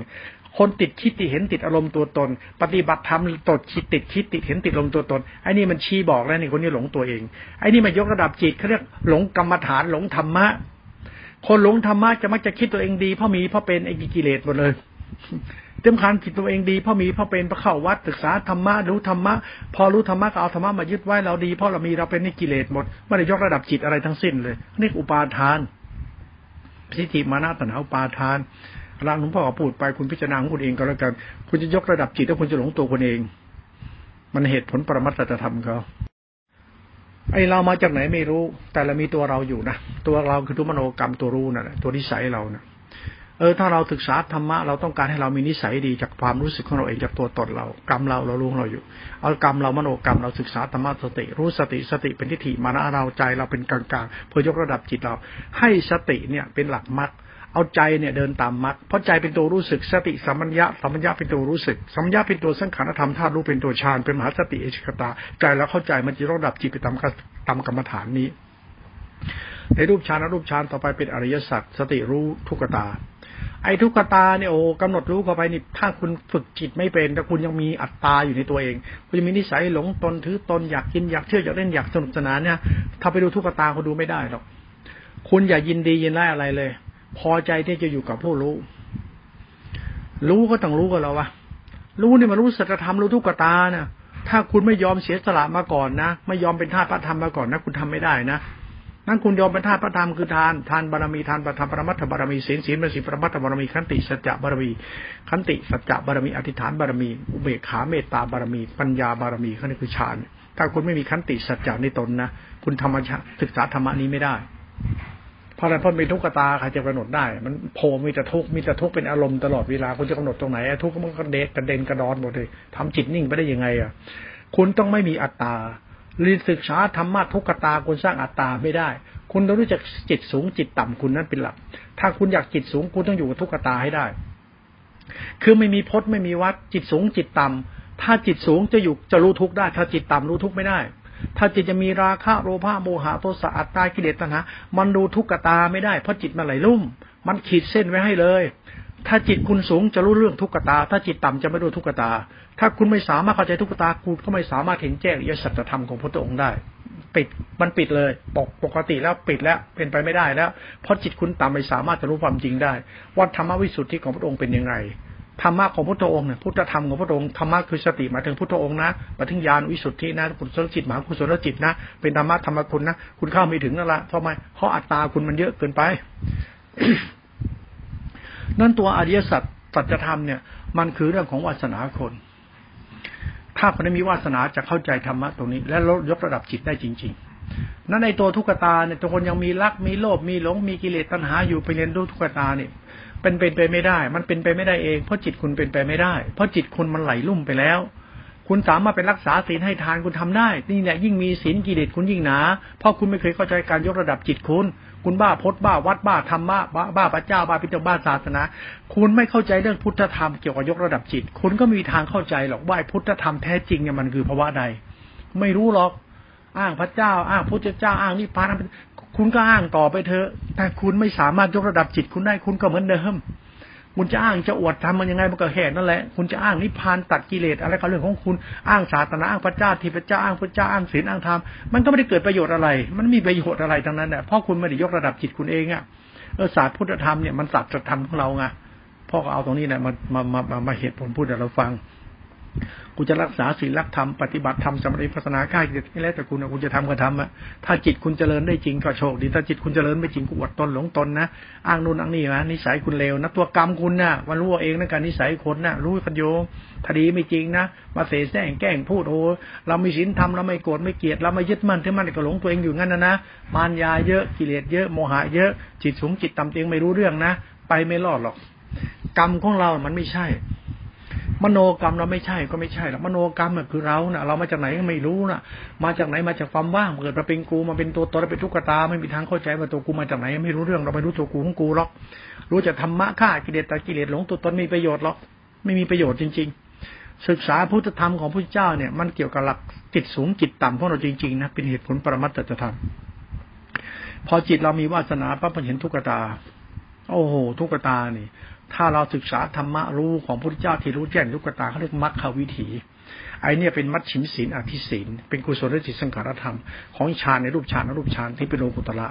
คนติดคิดติดเห็นติดอารมณ์ตัวตน ปฏิบัติธรรมตดคิดติดคิดติดเห็นติดอารมณ์ตัวตนไอ้นี่มันชี้บอกแล้วนี่คนนี้หลงตัวเองไอ้นี่มันยกระดับจิตเขาเรียกหลงกรรมฐานหลงธรรมะ คนหลงธรรมะจะมักจะคิดตัวเองดีเพราะมีเพราะเป็นไอ้กิเลสหมดเลยเต็มคันจิตตัวเองดีเพราะมีเพราะเป็นเพราะเข้าวัดศึกษาธรรมะรู้ธรรมะพอรู้ธรรมะก็เอาธรรมะมายึดไว้เราดีเพราะเรามีเราเป็นนี่กิเลสหมดไม่ได้ยกระดับจิตอะไรทั้งสิ้นเลยนี่อุปาทานพิจิมานาตนาอุปาทานร่างหลวงพ่อพูดไปคุณพิจารณาของคุณเองก็แล้วกัน คุณจะยกระดับจิตแล้วคุณจะหลงตัวคุณเอง มันเหตุผลปรมัตถธรรมเขา ไอเรามาจากไหนไม่รู้ แต่เรามีตัวเราอยู่นะตัวเราคือตัวมโนกรรมตัวรู้นะ่ะตัวนิสัยเรานะเออถ้าเราศึกษาธรรมะเราต้องการให้เรามีนิสัยดีจากความรู้สึกของเราเองจากตัวตนเรา กรรมเราเรารู้ของเราอยู่ เอากรรมเรามโนกรรมเราศึกษาธรรมะสติ รู้สติสติเป็นทิฏฐิมานะเราใจเราเป็นกลางๆเพื่อยกระดับจิตเรา ให้สติเนี่ยเป็นหลักมรรค เอาใจเนี่ยเดินตามมรรคเพราะใจเป็นตัวรู้สึกสติสัมปัญญะสัมปัญญะเป็นตัวรู้สึกสัมปัญญะเป็นตัวสังขารธรรมธาตุรู้เป็นตัวฌานเป็นมหาสติเอชคตา ใจแล้วเข้าใจมันจะระดับจิตไปตามตามกรรมฐานนี้ ในรูปฌานรูปฌานต่อไปเป็นอริยสัจสติรู้ทุกตา ไอ้ทุกตาเนี่ยโอ้กำหนดรู้เข้าไปนี่ถ้าคุณฝึกจิตไม่เป็นแต่คุณยังมีอัตตาอยู่ในตัวเองคุณจะมีนิสัยหลงตนถือตนอยากกินอยากเชื่ออยากเล่นอยากสนุกสนานเนี่ยถ้าไปดูทุกตาคุณดูไม่ได้หรอกคุณอย่ายินดียินไล่อะไรเลย พอใจที่จะอยู่กับผู้รู้ รู้ก็ต้องรู้กับเราวะรู้เนี่ยมันรู้สัจธรรมรู้ทุกขตานะถ้าคุณไม่ยอมเสียสละมาก่อนนะไม่ยอมเป็นทาสพระธรรมมาก่อนนะคุณทำไม่ได้นะนั่นคุณยอมเป็นทาสพระธรรมคือทานทานบารมีทานประธรรมปรมัตถบารมีศีลศีลบารมีปรมัตถบารมีขันติสัจจะบารมีขันติสัจจะบารมีอธิษฐานบารมีอุเบกขาเมตตาบารมี ปัญญาบารมีขันคือฌานถ้าคุณไม่มีขันติสัจจะในตนนะคุณธรรมชาศึกษาธรรมนี้ไม่ได้ เพราะอะไรเพราะมีทุกขตาใครจะกำหนดได้ มันโผล่มีแต่ทุกมีแต่ทุกเป็นอารมณ์ตลอดเวลาคุณจะกำหนดตรงไหนทุกมันก็เด็กกระเด็นกระดอนหมดเลยทำจิตนิ่งไปได้ยังไงอะ คุณต้องไม่มีอัตตาเรียนศึกษาธรรมะทุกขตาคุณสร้างอัตตาไม่ได้ คุณต้องรู้จักจิตสูงจิตต่ำคุณนั้นเป็นหลัก ถ้าคุณอยากจิตสูงคุณต้องอยู่กับทุกขตาให้ได้ คือไม่มีพจน์ไม่มีวัดจิตสูงจิตต่ำถ้าจิตสูงจะอยู่จะรู้ทุกได้ ถ้าจิตต่ำรู้ทุกไม่ได้ ถ้าจิตจะมีราคะโลภะโมหะโทสะอัตตากิเลสตัณหามันดูทุกขตาไม่ได้เพราะจิตมันไหลลุ่ม มันขีดเส้นไว้ให้เลย ถ้าจิตคุณสูงจะรู้เรื่องทุกขตา ถ้าจิตต่ำจะไม่รู้ทุกขตา ถ้าคุณไม่สามารถเข้าใจทุกขตาคุณก็ไม่สามารถเห็นแจ้งยสัจธรรมของพระองค์ได้ ปิดมันปิดเลยปกปกติแล้วปิดแล้วเป็นไปไม่ได้แล้ว เพราะจิตคุณต่ำไม่สามารถจะรู้ความจริงได้ ว่าธรรมวิสุทธิของพระองค์เป็นยังไง ธรรมะของพุทธองค์เนี่ยพุทธธรรมของพระองค์ธรรมะคือสติมาถึงพุทธองค์นะมาถึงญาณวิสุทธินะกุศลจิตมหากุศลจิตนะเป็นธรรมะธรรมคุณนะคุณเข้าไม่ถึงนั่นละเพราะไมเพราะอัตตาคุณมันเยอะเกินไป นั่นตัวอริยสัจสัจธรรมเนี่ย มันคือเรื่องของวาสนาคน ถ้าคนได้มีวาสนาจะเข้าใจธรรมะตรงนี้ และลดยกระดับจิตได้จริง ๆนั่นในตัวทุกขตาเนี่ยตัวคนยังมีรักมีโลภมีหลงมีกิเลสตัณหาอยู่ไปเรียนรู้ทุกขตาเนี่ย เป็นเป็นไปไม่ได้ มันเป็นไปไม่ได้เอง เพราะจิตคุณเป็นไปไม่ได้ เพราะจิตคุณมันไหลลุ่มไปแล้ว คุณสามารถเป็นรักษาศีลให้ทานคุณทำได้ นี่แหละยิ่งมีศีลกิเลสคุณยิ่งหนา เพราะคุณไม่เคยเข้าใจการยกระดับจิตคุณ คุณบ้าพจน์บ้าวัดบ้าธรรมะบ้าบ้าพระเจ้าบ้าพิจารบ้าศาสนา คุณไม่เข้าใจเรื่องพุทธธรรมเกี่ยวกับยกระดับจิต คุณก็มีทางเข้าใจหรอกว่าพุทธธรรมแท้จริงเนี่ยมันคือภาวะใด ไม่รู้หรอก อ้างพระเจ้า อ้างพุทธเจ้า อ้างนิพพาน คุณก็อ้างต่อไปเถอะแต่คุณไม่สามารถยกระดับจิตคุณได้คุณก็เหมือนเดิม คุณจะอ้างจะอวดทำมันยังไงมันก็แห่นั่นแหละ คุณจะอ้างนิพพานตัดกิเลสอะไรก็เรื่องของคุณ อ้างศาสนาอ้างพระเจ้าที่พระเจ้าอ้างพระเจ้าอ้างศีลอ้างธรรม มันก็ไม่ได้เกิดประโยชน์อะไร มันมีประโยชน์อะไรทั้งนั้นแหละเพราะคุณไม่ได้ยกระดับจิตคุณเองอะ เออศาสตร์พุทธธรรมเนี่ยมันศาสตร์ธรรมของเราไงพ่อก็เอาตรงนี้เนี่ยมามามามาเหตุผลพูดให้เราฟัง กูจะรักษาศีลรักธรรมปฏิบัติธรรมสมาธิพัฒนาข้าจิตนี่แล้วแต่คุณคุณจะทำก็ทำอะถ้าจิตคุณเจริญได้จริงก็โชคดีถ้าจิตคุณเจริญไม่จริงกูอดตนหลงตนนะอ้างนู่นอ้างนี่นะนิสัยคุณเลวนะตัวกรรมคุณนะ่ะมันรู้เองนะการนิสัยคนนะ่ะรู้กันโยถ้าดีไม่จริงนะมาเสแสร้งแกล้งพูดโอ้เรามีศีลธรรมเราไม่โกรธไม่เกลียดเราไม่ยึดมั่นที่มันก็หลงตัวเองอยู่งั้นนะนะมารยาเยอะกิเลสเยอะโมหะเยอะจิตสูงจิตต่ำเองไม่รู้เรื่องนะ ไปไม่รอดหรอก กรรมของเรา มันไม่ใช่ มโนกรรมเราไม่ใช่ก็ไม่ใช่หรอกมโนกรรมคือเราเนะ่ะ เรามาจากไหนก็ไม่รู้นะ่ะ มาจากไหนมาจากความว่างเกิดมาเป็นกูมาเป็นตัวตนเป็นทุกขตาไม่มีทางเข้าใจว่าตัวกูมาจากไหนไม่รู้เรื่องเราไม่รู้ตัวกูของกูหรอก รู้จักธรรมะฆ่ากิเลสตากิเลสหลงตัวตนมีประโยชน์หรอกไม่มีประโยชน์จริง ๆ ศึกษาพุทธธรรมของพระเจ้าเนี่ยมันเกี่ยวกับหลักจิตสูงจิตต่ำของเราจริงๆนะเป็นเหตุผลปรมัตถธรรมพอจิตเรามีวาสนาปั๊บมันเห็นทุกขตา โอ้โห ทุกขตานี่ ถ้าเราศึกษาธรรมะรู้ของพระพุทธเจ้าที่รู้แจ้งทุกตาเขาเรียกมรรควิถี ไอเนี่ยเป็นมัชชิมศีลอธิศีลเป็นกุศลจิตสังขารธรรมของฌานในรูปฌานนรูปฌานที่เป็นโลกุตระ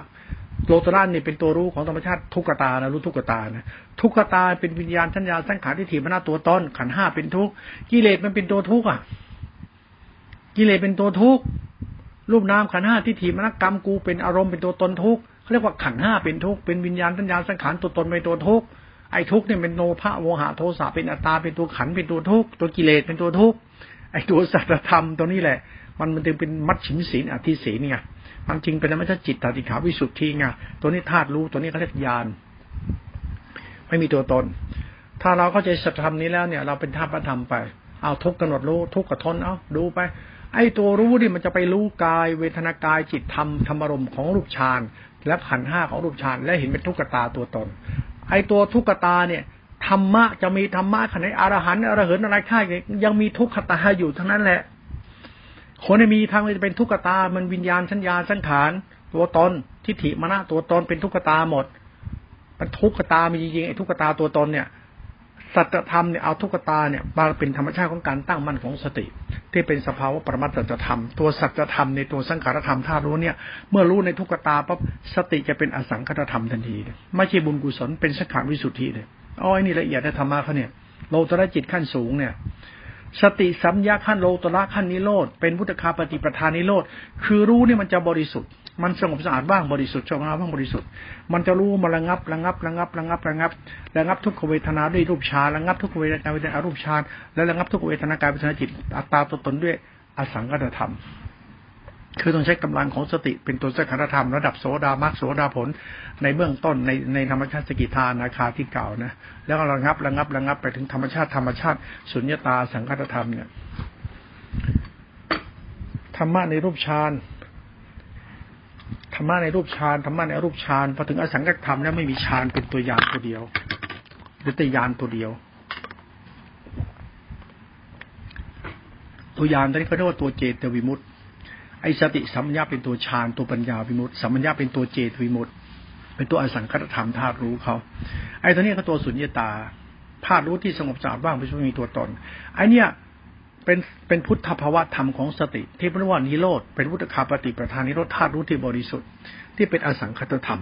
โลตระนี่เป็นตัวรู้ของธรรมชาติทุกตานะรู้ทุกตานะทุกตาเป็นวิญญาณทัญญาสังขารที่ถีบมนาตัวตนขันห้าเป็นทุกกิเลสมันเป็นตัวทุกอะ กิเลสเป็นตัวทุกรูปนามขันห้าที่ถีบมนกรรมกูเป็นอารมณ์เป็นตัวตนทุกเขาเรียกว่าขันห้าเป็นทุกเป็นวิญญาณทัญญาสังขารตัวตนเป็นตัวทุก ไอ้ทุกเนี่ยเป็นโนภะโวหะโทสะเป็นอัตตาเป็นตัวขันเป็นตัวทุกตัวกิเลสเป็นตัวทุกไอ้ตัวสัจธรรมตัวนี้แหละ มันมันจึงเป็นมัดฉิมศีลอธิศีลไงมันจริงเป็นธรรมชาติจิตตติขาวิสุทธิไงตัวนี้ธาตุรู้ตัวนี้เขาเรียกญาณไม่มีตัวตน ถ้าเราเข้าใจสัจธรรมนี้แล้วเนี่ย เราเป็นธาตุพระธรรมไป เอาทุกกำหนดรู้ทุกกระทนเอาดูไปไอ้ตัวรู้นี่มันจะไปรู้กาย เวทนากายจิตธรรมธรรมรมของรูปฌานและขันห้าของรูปฌานและเห็นเป็นทุกขตาตัวตน ไอตัวทุกขตาเนี่ยธรรมะจะมีธรรมะขนาดอรหันต์อรเหินอะไรข้ายยังมีทุกขตาอยู่ทั้งนั้นแหละ คนที่มีทางจะเป็นทุกขตา มันวิญญาณชัญญาสังขารตัวตนทิฏฐิมรณะตัวตนเป็นทุกขตาหมดมันทุกขตามีจริงๆไอ้ทุกขตาตัวตนเนี่ย สัจธรรมเนี่ยเอาทุกตาเนี่ยมาเป็นธรรมชาติของการตั้งมั่นของสติ ที่เป็นสภาวะประมัตสัจธรรม ตัวสัจธรรมในตัวสังขารธรรมธาตุรู้เนี่ยเมื่อรู้ในทุกตาปั๊บสติจะเป็นอสังขตธรรมทันทีไม่ใช่บุญกุศลเป็นสังขารวิสุทธิเลยอ๋อนี่ละเอียดในธรรมะเขาเนี่ยโลตระจิตขั้นสูงเนี่ยสติสัมยาขั้นโลตระขั้นนิโรธเป็นพุทธคาปฏิปทานนิโรธคือรู้เนี่ยมันจะบริสุทธิ์ มันสงบสะอาดบ้างบริสุทธิ์ชอบงอาบ้างบริสุทธิ์ มันจะรู้มาระงับระงับระงับระงับระงับระงับทุกขเวทนาด้วยรูปฌานระงับทุกขเวทนาด้วยอรูปฌานและระงับทุกขเวทนากายเวทนาจิตอัตตาตัวตนด้วยอสังกัตธรรม คือต้องใช้กำลังของสติเป็นตัวสังขารธรรมระดับโสดามักโสดาผล ในเบื้องต้นในในธรรมชาติสกิทานาคาที่เก่านะแล้วก็ระงับระงับระงับไปถึงธรรมชาติธรรมชาติสุญญตาสังกัตธรรมเนี่ยธรรมะในรูปฌาน รรมะในรูปฌานธรรมะในรูปฌานพอถึงอสังกัตธรรมแล้วไม่มีฌานเป็นตัวยานตัวเดียวหรือแต่ยานตัวเดียว ตัวยานตัวนี้เขาเรียกว่าตัวเจตวิมุตต์ไอสติสัมปญญาเป็นตัวฌานตัวปัญญาวิมุตติสัมปญญาเป็นตัวเจตวิมุตติเป็นตัวอสังคตธรรมธาตุรู้เขาไอตัวนี้ก็ตัวสุญญตาธาตุรู้ที่สงบสะอาดว่างไม่ใช่มีตัวตนไอ้นี่ เป็นเป็นพุทธภาวะธรรมของสติ ที่เรียกว่านิโรธเป็นพุทธคาปฏิปทานนิโรธธาตุรู้ที่บริสุทธิ์ที่เป็นอสังคตธรรม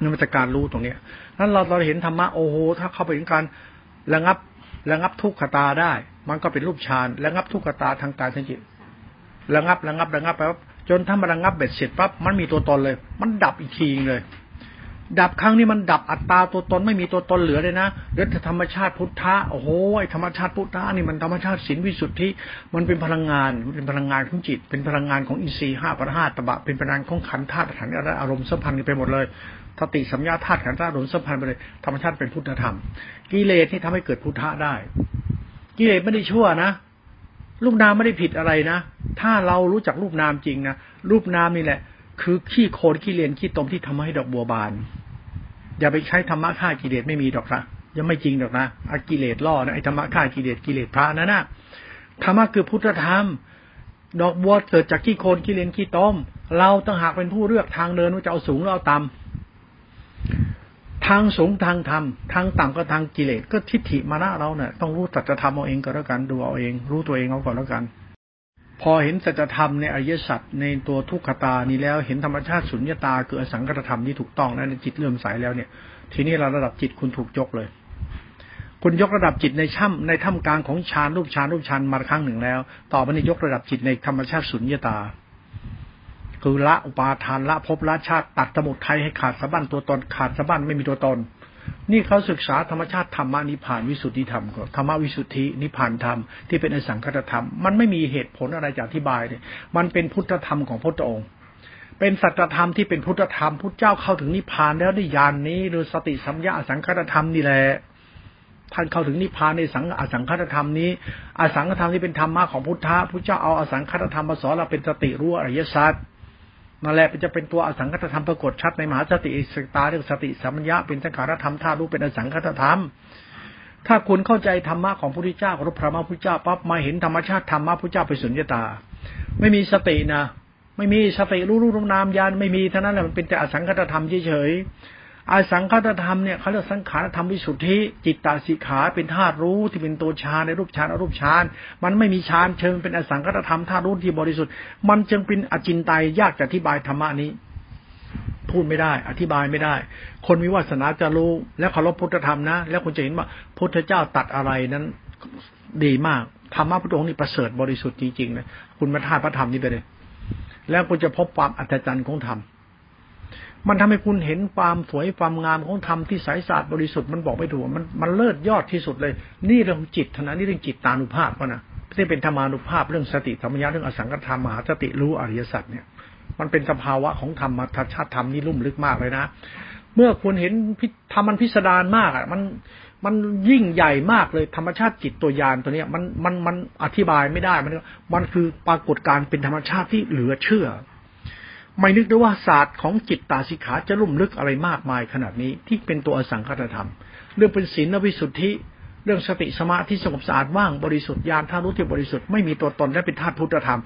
นี่มันจะการรู้ตรงเนี้ยนั้นเราเราเห็นธรรมะโอ้โหถ้าเข้าไปถึงการระงับระงับทุกขตาได้ มันก็เป็นรูปฌานระงับทุกขตาทางกายทางจิตระงับระงับระงับไปจนถ้ามันระงับเบ็ดเสร็จปั๊บมันมีตัวตนเลย มันดับอีกทีเลย ดับครั้งนี้มันดับอัตตาตัวตนไม่มีตัวตนเหลือเลยนะเหลือแต่ธรรมชาติพุทธะโอ้โหธรรมชาติพุทธะนี่มันธรรมชาติสินวิสุทธิมันเป็นพลังงานเป็นพลังงานของจิต เป็นพลังงานของอินทรีย์ห้าปรห้าตบะเป็นพลังงานของขันธ์ธาตุขันธ์อารมณ์สัมพันธ์ไปหมดเลยทติสัมยาธาตุขันธ์ธาตุอารมณ์สัมพันธ์ไปเลยธรรมชาติเป็นพุทธธรรม กิเลสที่ทำให้เกิดพุทธะได้ กิเลสไม่ได้ชั่วนะรูปนามไม่ได้ผิดอะไรนะ ถ้าเรารู้จักรูปนามจริงนะรูปนามนี่แหละ คือขี้โคลนขี้เลียนขี้ตมที่ทำให้ดอกบัวบาน อย่าไปใช้ธรรมะฆ่ากิเลสไม่มีดอกนะยังไม่จริงดอกนะอากิเลสล่อนะไอ้ธรรมะฆ่ากิเลสกิเลสพระนั่นนะธรรมะคือพุทธธรรม ดอกบัวเกิดจากขี้โคลนขี้เลียนขี้ต้มเราต้องหากเป็นผู้เลือกทางเดินว่าจะเอาสูงหรือเอาต่ำทางสูงทางธรรมทางต่ำก็ทางกิเลสก็ทิฏฐิมานะเราเนี่ยต้องรู้ตัดจะทำเอาเองก็แล้วกันดูเอาเอง รู้ตัวเองเอาก่อนแล้วกัน พอเห็นสัจธรรมในอริยสัจในตัวทุกขตานี้แล้วเห็นธรรมชาติสุญญตาคืออสังกตธรรมที่ถูกต้องแล้วในจิตเลื่อมใสแล้วเนี่ย ทีนี้เราระดับจิตคุณถูกยกเลย คุณยกระดับจิตในช่ำในถ้ำกลางของฌานรูปฌานรูปฌานมาครั้งหนึ่งแล้ว ต่อไปนี้ยกระดับจิตในธรรมชาติสุญญตา คือละอุปาทานละภพละชาติตัดสมุทัยให้ขาดสะบั้นตัวตนขาดสะบั้นไม่มีตัวตน นี่เขาศึกษาธรรมชาติธรรมนิพานวิสุทธิธรรมก็ธรรมวิสุทธินิพานธรรมที่เป็นอสังคตธรรม มันไม่มีเหตุผลอะไรจะอธิบายเลยมันเป็นพุทธธรรมของพระองค์ เป็นสัจธรรมที่เป็นพุทธธรรมพุทธเจ้าเข้าถึงนิพานแล้วได้ญาณนนี้หรือสติสัมยาอสังคตธรรมนี่แหละท่านเข้าถึงนิพพานในสังอสังคตธรรมนี้ อสังคตธรรมที่เป็นธรรมะของพุทธะพุทธเจ้าเอาอสังคตธรรมมาสอนเราเป็นสติรู้อริยสัจ นั่นแหละจะเป็นตัวอสังคตธรรมปรากฏชัดในมหาสติสตาเรื่องสติสัมยะเป็นสังขารธรรมธาตุรู้เป็นอสังคตธรรม ถ้าคุณเข้าใจธรรมะของพระพุทธเจ้ารูปพระมาพุทธเจ้าปั๊บมาเห็นธรรมชาติธรรมะพุทธเจ้าไปสุญญตา ไม่มีสตินะไม่มีสติรู้รู้รู้นามยานไม่มีเท่านั้นแหละมันเป็นแต่อสังคตธรรมเฉย อาสังคตธรรมเนี่ยเขาเรียกสังขารธรรมวิสุทธิ จิตตาสิขาเป็นธาตุรู้ที่เป็นตัวฌานในรูปฌานอรูปฌาน มันไม่มีฌานเชิงเป็นอสังคตธรรมธาตุรู้ที่บริสุทธิ์ มันจึงเป็นอจินไตยยากจะอธิบายธรรมะนี้ พูดไม่ได้ อธิบายไม่ได้ คนมีวาสนาจะรู้ และเคารพพุทธธรรมนะ แล้วคุณจะเห็นว่าพุทธเจ้าตัดอะไรนั้นดีมากธรรมะพระองค์นี่ประเสริฐบริสุทธิ์จริงๆนะคุณมาท่าพระธรรมนี่ไปเลย แล้วคุณจะพบความอัศจรรย์ของธรรม มันทำให้คุณเห็นความสวยความงามของธรรมที่ใสสะอาดบริสุทธิ์มันบอกไม่ถูกมันมันเลิศยอดที่สุดเลย นี่เรื่องจิตทนั้นนี่เรื่องจิตตานุภาพนะที่เป็นธรรมานุภาพเรื่องสติธรรมญาเรื่องอสังกธรรมมหาสติรู้อริยสัจเนี่ย มันเป็นสภาวะของธรรมธชาติธรรมนี่ลุ่มลึกมากเลยนะ เมื่อคุณเห็นธรรมมันพิสดารมากอะมันมันยิ่งใหญ่มากเลยธรรมชาติจิตตัวยานตัวเนี้ยมันมันมันอธิบายไม่ได้มันมันคือปรากฏการเป็นธรรมชาติที่เหลือเชื่อ ไม่นึกด้ว่าศาสตร์ของจิตตาสิขาจะลุ่มลึกอะไรมากมายขนาดนี้ที่เป็นตัวอสังคตธรรม เรื่องเป็นศีลวิสุทธิ เรื่องสติสมาธิสงบสะอาดว่างบริสุทธิ์ญาณธาตุรู้ที่บริสุทธิ์ไม่มีตัวตนและเป็นธาตุพุทธธรรม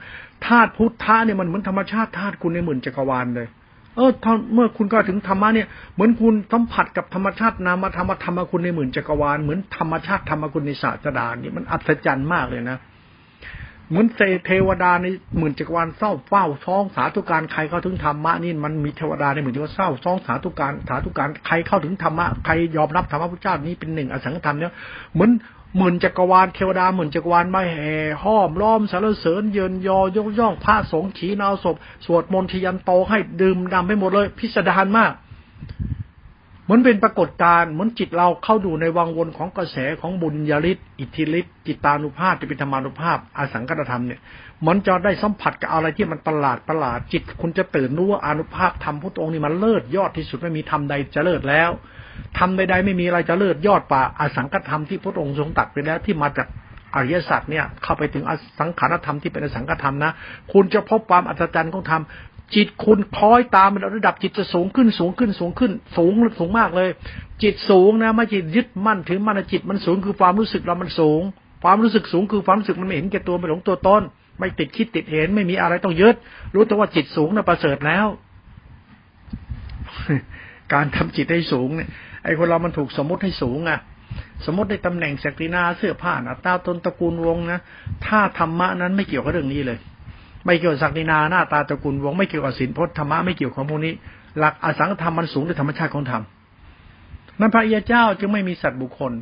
ธาตุพุทธะเนี่ยมันเหมือนธรรมชาติธาตุคุณในหมื่นจักรวาลเลย เออเมื่อคุณก็ถึงธรรมะเนี่ยเหมือนคุณสัมผัสกับธรรมชาตินามธรรมธรรมคุณในหมื่นจักรวาลเหมือนธรรมชาติธรรมคุณในศาสดานี่มันอัศจรรย์มากเลยนะ เหมือนเทวดาในหมื่นจักรวาลเศร้าเฝ้าซ้องสาธุการใครเข้าถึงธรรมะนี่มันมีเทวดาในหมื่นจักรวาลเศร้าซ้องสาธุการสาธุการใครเข้าถึงธรรมะใครยอมรับธรรมะพระเจ้านี้เป็นหนึ่งอสังขธรรมเนี่ยเหมือนหมื่นจักรวาลเทวดาหมื่นจักรวาลมาแห่ห้อมล้อมสารเสริญเยินยอยกย่องพระสงฆ์ขีนาวศพ สวดมนต์ทยันโตให้ดื่มดำไปหมดเลย พิสดารมาก มือนเป็นปรากฏการณ์เหมือนจิตเราเข้าดูในวังวนของกระแสของบุญญาฤทธิ์อิทธิฤทธิ์จิตานุภาพจะเป็นธรรมานุภาพอาสังกตธรรมเนี่ยมันจะได้สัมผัสกับอะไรที่มันประหลาดประหลาดจิต คุณจะตื่นรู้ว่าอนุภาพธรรมพระองค์นี่มันเลิศยอดที่สุดไม่มีธรรมใดจะเลิศแล้วธรรมใดๆไม่มีอะไรจะเลิศยอดป่าอาสังกตธรรมที่พระองค์ทรงตัดไปแล้วที่มาจากอริยสัจเนี่ยเข้าไปถึงอสังขารธรรมที่เป็นอสังกธรรมนะ คุณจะพบความอัศจรรย์ของธรรม จิตคุณคล้อยตามระดับจิตจะสูงขึ้นสูงขึ้นสูงขึ้น สูงสูงมากเลย จิตสูงนะไม่จิตยึดมั่นถือมั่นจิตมันสูงคือความรู้สึกเรามันสูง ความรู้สึกสูงคือความรู้สึกมันไม่เห็นแก่ตัวไม่หลงตัวตนไม่ติดคิดติดเห็นไม่มีอะไรต้องยึด รู้แตัวว่าจิตสูงนะประเสริฐแล้ว การทำจิตให้สูงเนี่ยไอ้คนเรามันถูกสมมติให้สูงอะสมมติในตำแหน่งศักดินาเสื้อผ้าหน้าตาตนตระกูลวงนะถ้าธรรมะนั้นไม่เกี่ยวกับเรื่องนี้เลย ไม่เกี่ยวศักดินาหน้าตาตระกูลวงไม่เกี่ยวกับศีลพจน์ธรรมะไม่เกี่ยวกับพวกนี้ หลักอสังขธรรมมันสูงด้วยธรรมชาติของธรรมนั้นพระอิยเจ้าจึงไม่มีสัตว์บุคคล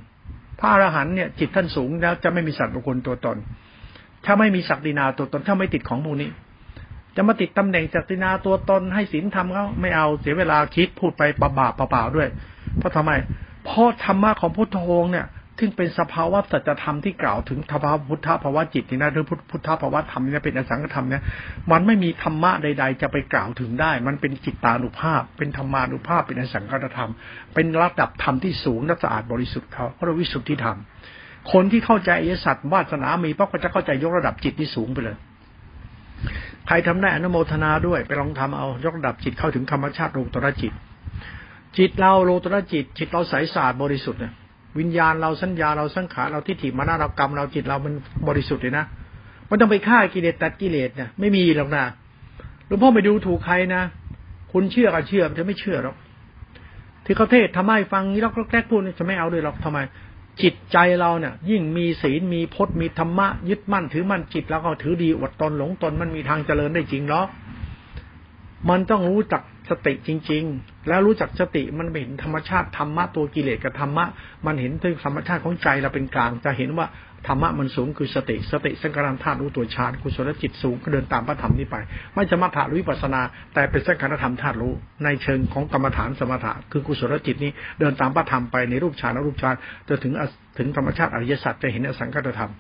พระอรหันเนี่ยจิตท่านสูงแล้วจะไม่มีสัตว์บุคคลตัวตน ถ้าไม่มีศักดินาตัวตนถ้าไม่ติดของพวกนี้ จะมาติดตำแหน่งศักดินาตัวตนให้ศีลธรรมเขาไม่เอาเสียเวลาคิดพูดไปประบาปเปล่าๆด้วย เพราะทำไมเพราะธรรมะของพุทโธงเนี่ย ซึ่งเป็นสภาวะสัจธรรมที่กล่าวถึงธรรมพุทธภาวะจิตนี่นะหรือพุทธภาวะธรรมเนี่ยเป็นอสังขธรรมเนี่ยมันไม่มีธรรมะใด ๆ จะไปกล่าวถึงได้ มันเป็นจิตตานุภาพ เป็นธรรมานุภาพ เป็นอสังขธรรม เป็นระดับธรรมที่สูงและสะอาดบริสุทธิ์เขาเพราะวิสุทธิธรรม คนที่เข้าใจอริยสัจวาสนามีเพราะเขาจะเข้าใจยกระดับจิตที่สูงไปเลยใครทำได้อนุโมทนาด้วยไปลองทำเอายกระดับจิตเข้าถึงธรรมชาติโลตระจิต จิตเราโลตระจิต จิตเราใสสะอาดบริสุทธิ์เนี่ย วิญญาณเราสัญญาเราสังขารเราทิฏฐิมานาเรากรรมเราจิตเรามันบริสุทธิ์เลยนะมันต้องไปฆ่ากิเลสตัดกิเลสเนี่ยไม่มีหรอกนะหลวงพ่อไปดูถูกใครนะคุณเชื่อก็เชื่อจะไม่เชื่อหรอกที่เขาเทศทำไมฟังนี้แล้วก็แกล้พูดจะไม่เอาด้วยหรอกทำไม จิตใจเราเนี่ย ยิ่งมีศีลมีพจน์มีธรรมะยึดมั่นถือมั่นจิตแล้วก็ถือดีอดตนหลงตนมันมีทางเจริญได้จริงหรอมันต้องรู้จัก สติจริง ๆ แล้วรู้จักสติมันเห็นธรรมชาติธรรมะตัวกิเลสกับธรรมะมันเห็นถึงธรรมชาติของใจเราเป็นกลางจะเห็นว่าธรรมะมันสูงคือสติสติสังกัรธาตุรู้ตัวฌานกุศลจิตสูงก็เดินตามพระธรรมนี้ไป ไม่จะมาถาวิปัสนา แต่เป็นสังกัรธรรมธาตุรู้ในเชิงของกรรมฐานสมถะคือกุศลจิตนี้เดินตามพระธรรมไปในรูปฌานรูปฌานจะถึงถึงธรรมชาติอริยสัจจะเห็นอสังกัรธรรม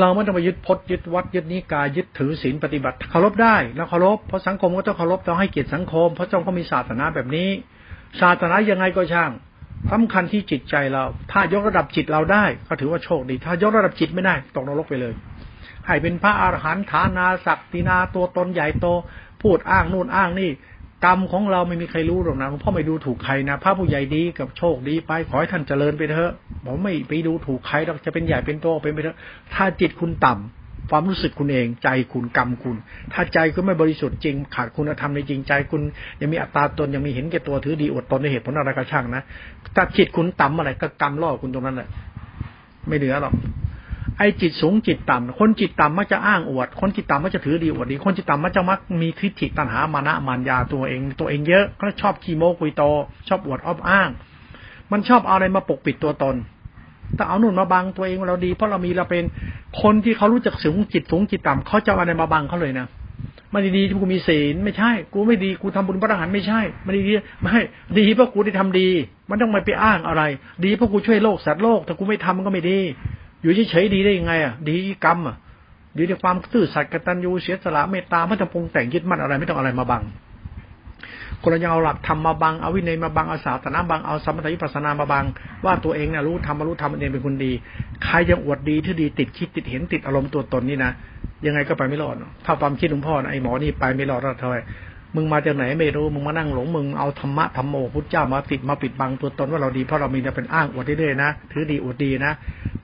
เราไม่ต้องไปยึดพจน์ยึดวัดยึดนิกายยึดถือศีลปฏิบัติเคารพได้แล้วเคารพเพราะสังคมก็ต้องเคารพต้องให้เกียรติสังคม เพราะจ้องก็มีศาสนาแบบนี้ ศาสนายังไงก็ช่างสำคัญที่จิตใจเรา ถ้ายกระดับจิตเราได้ ก็ถือว่าโชคดี ถ้ายกระดับจิตไม่ได้ตกนรกไปเลย ให้เป็นพระอาหารหันต์ฐานาศักดินาตัวตนใหญ่โต พูดอ้างนู่นอ้างนี่ กรรมของเราไม่มีใครรู้หรอกนะหลวงพ่อไม่ดูถูกใครนะพระผู้ใหญ่ดีกับโชคดีไปขอให้ท่านเจริญไปเถอะผมไม่ไปดูถูกใครหรอกจะเป็นใหญ่เป็นโตเป็นไปเถอะถ้าจิตคุณต่ำความรู้สึกคุณเอง ใจคุณกรรมคุณ ถ้าใจคุณไม่บริสุทธิ์จริง ขาดคุณธรรมในจริงใจคุณ ยังมีอัตตาตนยังมีเห็นแก่ตัวถือดีอดตนในเหตุผลอะไรก็ช่างนะถ้าจิตคุณต่ำอะไรก็กรรมล่อคุณตรงนั้นแหละไม่เหลือหรอก ไอ้จิตสูงจิตต่ำคนจิตต่ำมักจะอ้างอวด คนจิตต่ำมักจะถือดีอวดดี คนจิตต่ำมักจะมักมีทิฏฐิตัณหามานะมารยาตัวเอง ตัวเองเยอะก็ชอบขี้โม้คุยโต ชอบอวดอ้อมอ้าง มันชอบเอาอะไรมาปกปิดตัวตนแต่เอาหนุนมาบังตัวเองเราดีเพราะเรามีเราเป็นคนที่เขารู้จักสูงจิตสูงจิตต่ำเขาจะเอาอะไรมาบังเขาเลยนะมันดีๆกูมีศีลไม่ใช่ กูไม่ดีกูทำบุญพระอรหันต์ไม่ใช่ มันดีไม่ดีเพราะกูได้ทำดี มันต้องไมาไปอ้างอะไร ดีเพราะกูช่วยโลกสัตว์โลกถ้ากูไม่ทำมันก็ไม่ดี อยู่เฉยๆดีได้ยังไงอะ ดีกรรมอะดีในความซื่อสัตย์กตัญญูเสียสละเมตตาไม่ต้องปรุงแต่งยึดมั่นอะไร ไม่ต้องอะไรมาบังคนเรายังเอาหลักธรรมมาบังเอาวินัยมาบังเอาศาสนาบังเอาสมถะวิปัสนามาบัง ว่าตัวเองเนี่ยรู้ธรรมรู้ธรรมเองเป็นคนดี ใครยังอวดดีที่ดีติดคิดติดเห็นติดอารมณ์ตัวตนนี่นะยังไงก็ไปไม่รอดถ้าความคิดหลวงพ่อไอ้หมอนี่ไปไม่รอดแล้วทำไม มึงมาจากไหนไม่รู้มึงมานั่งหลงมึงเอาธรรมะธรรมโมพุทธเจ้ามาติดมาปิดบังตัวตนว่าเราดีเพราะเรามีแต่เป็นอ้างอวดเรื่อยๆนะถือดีอวดดีนะ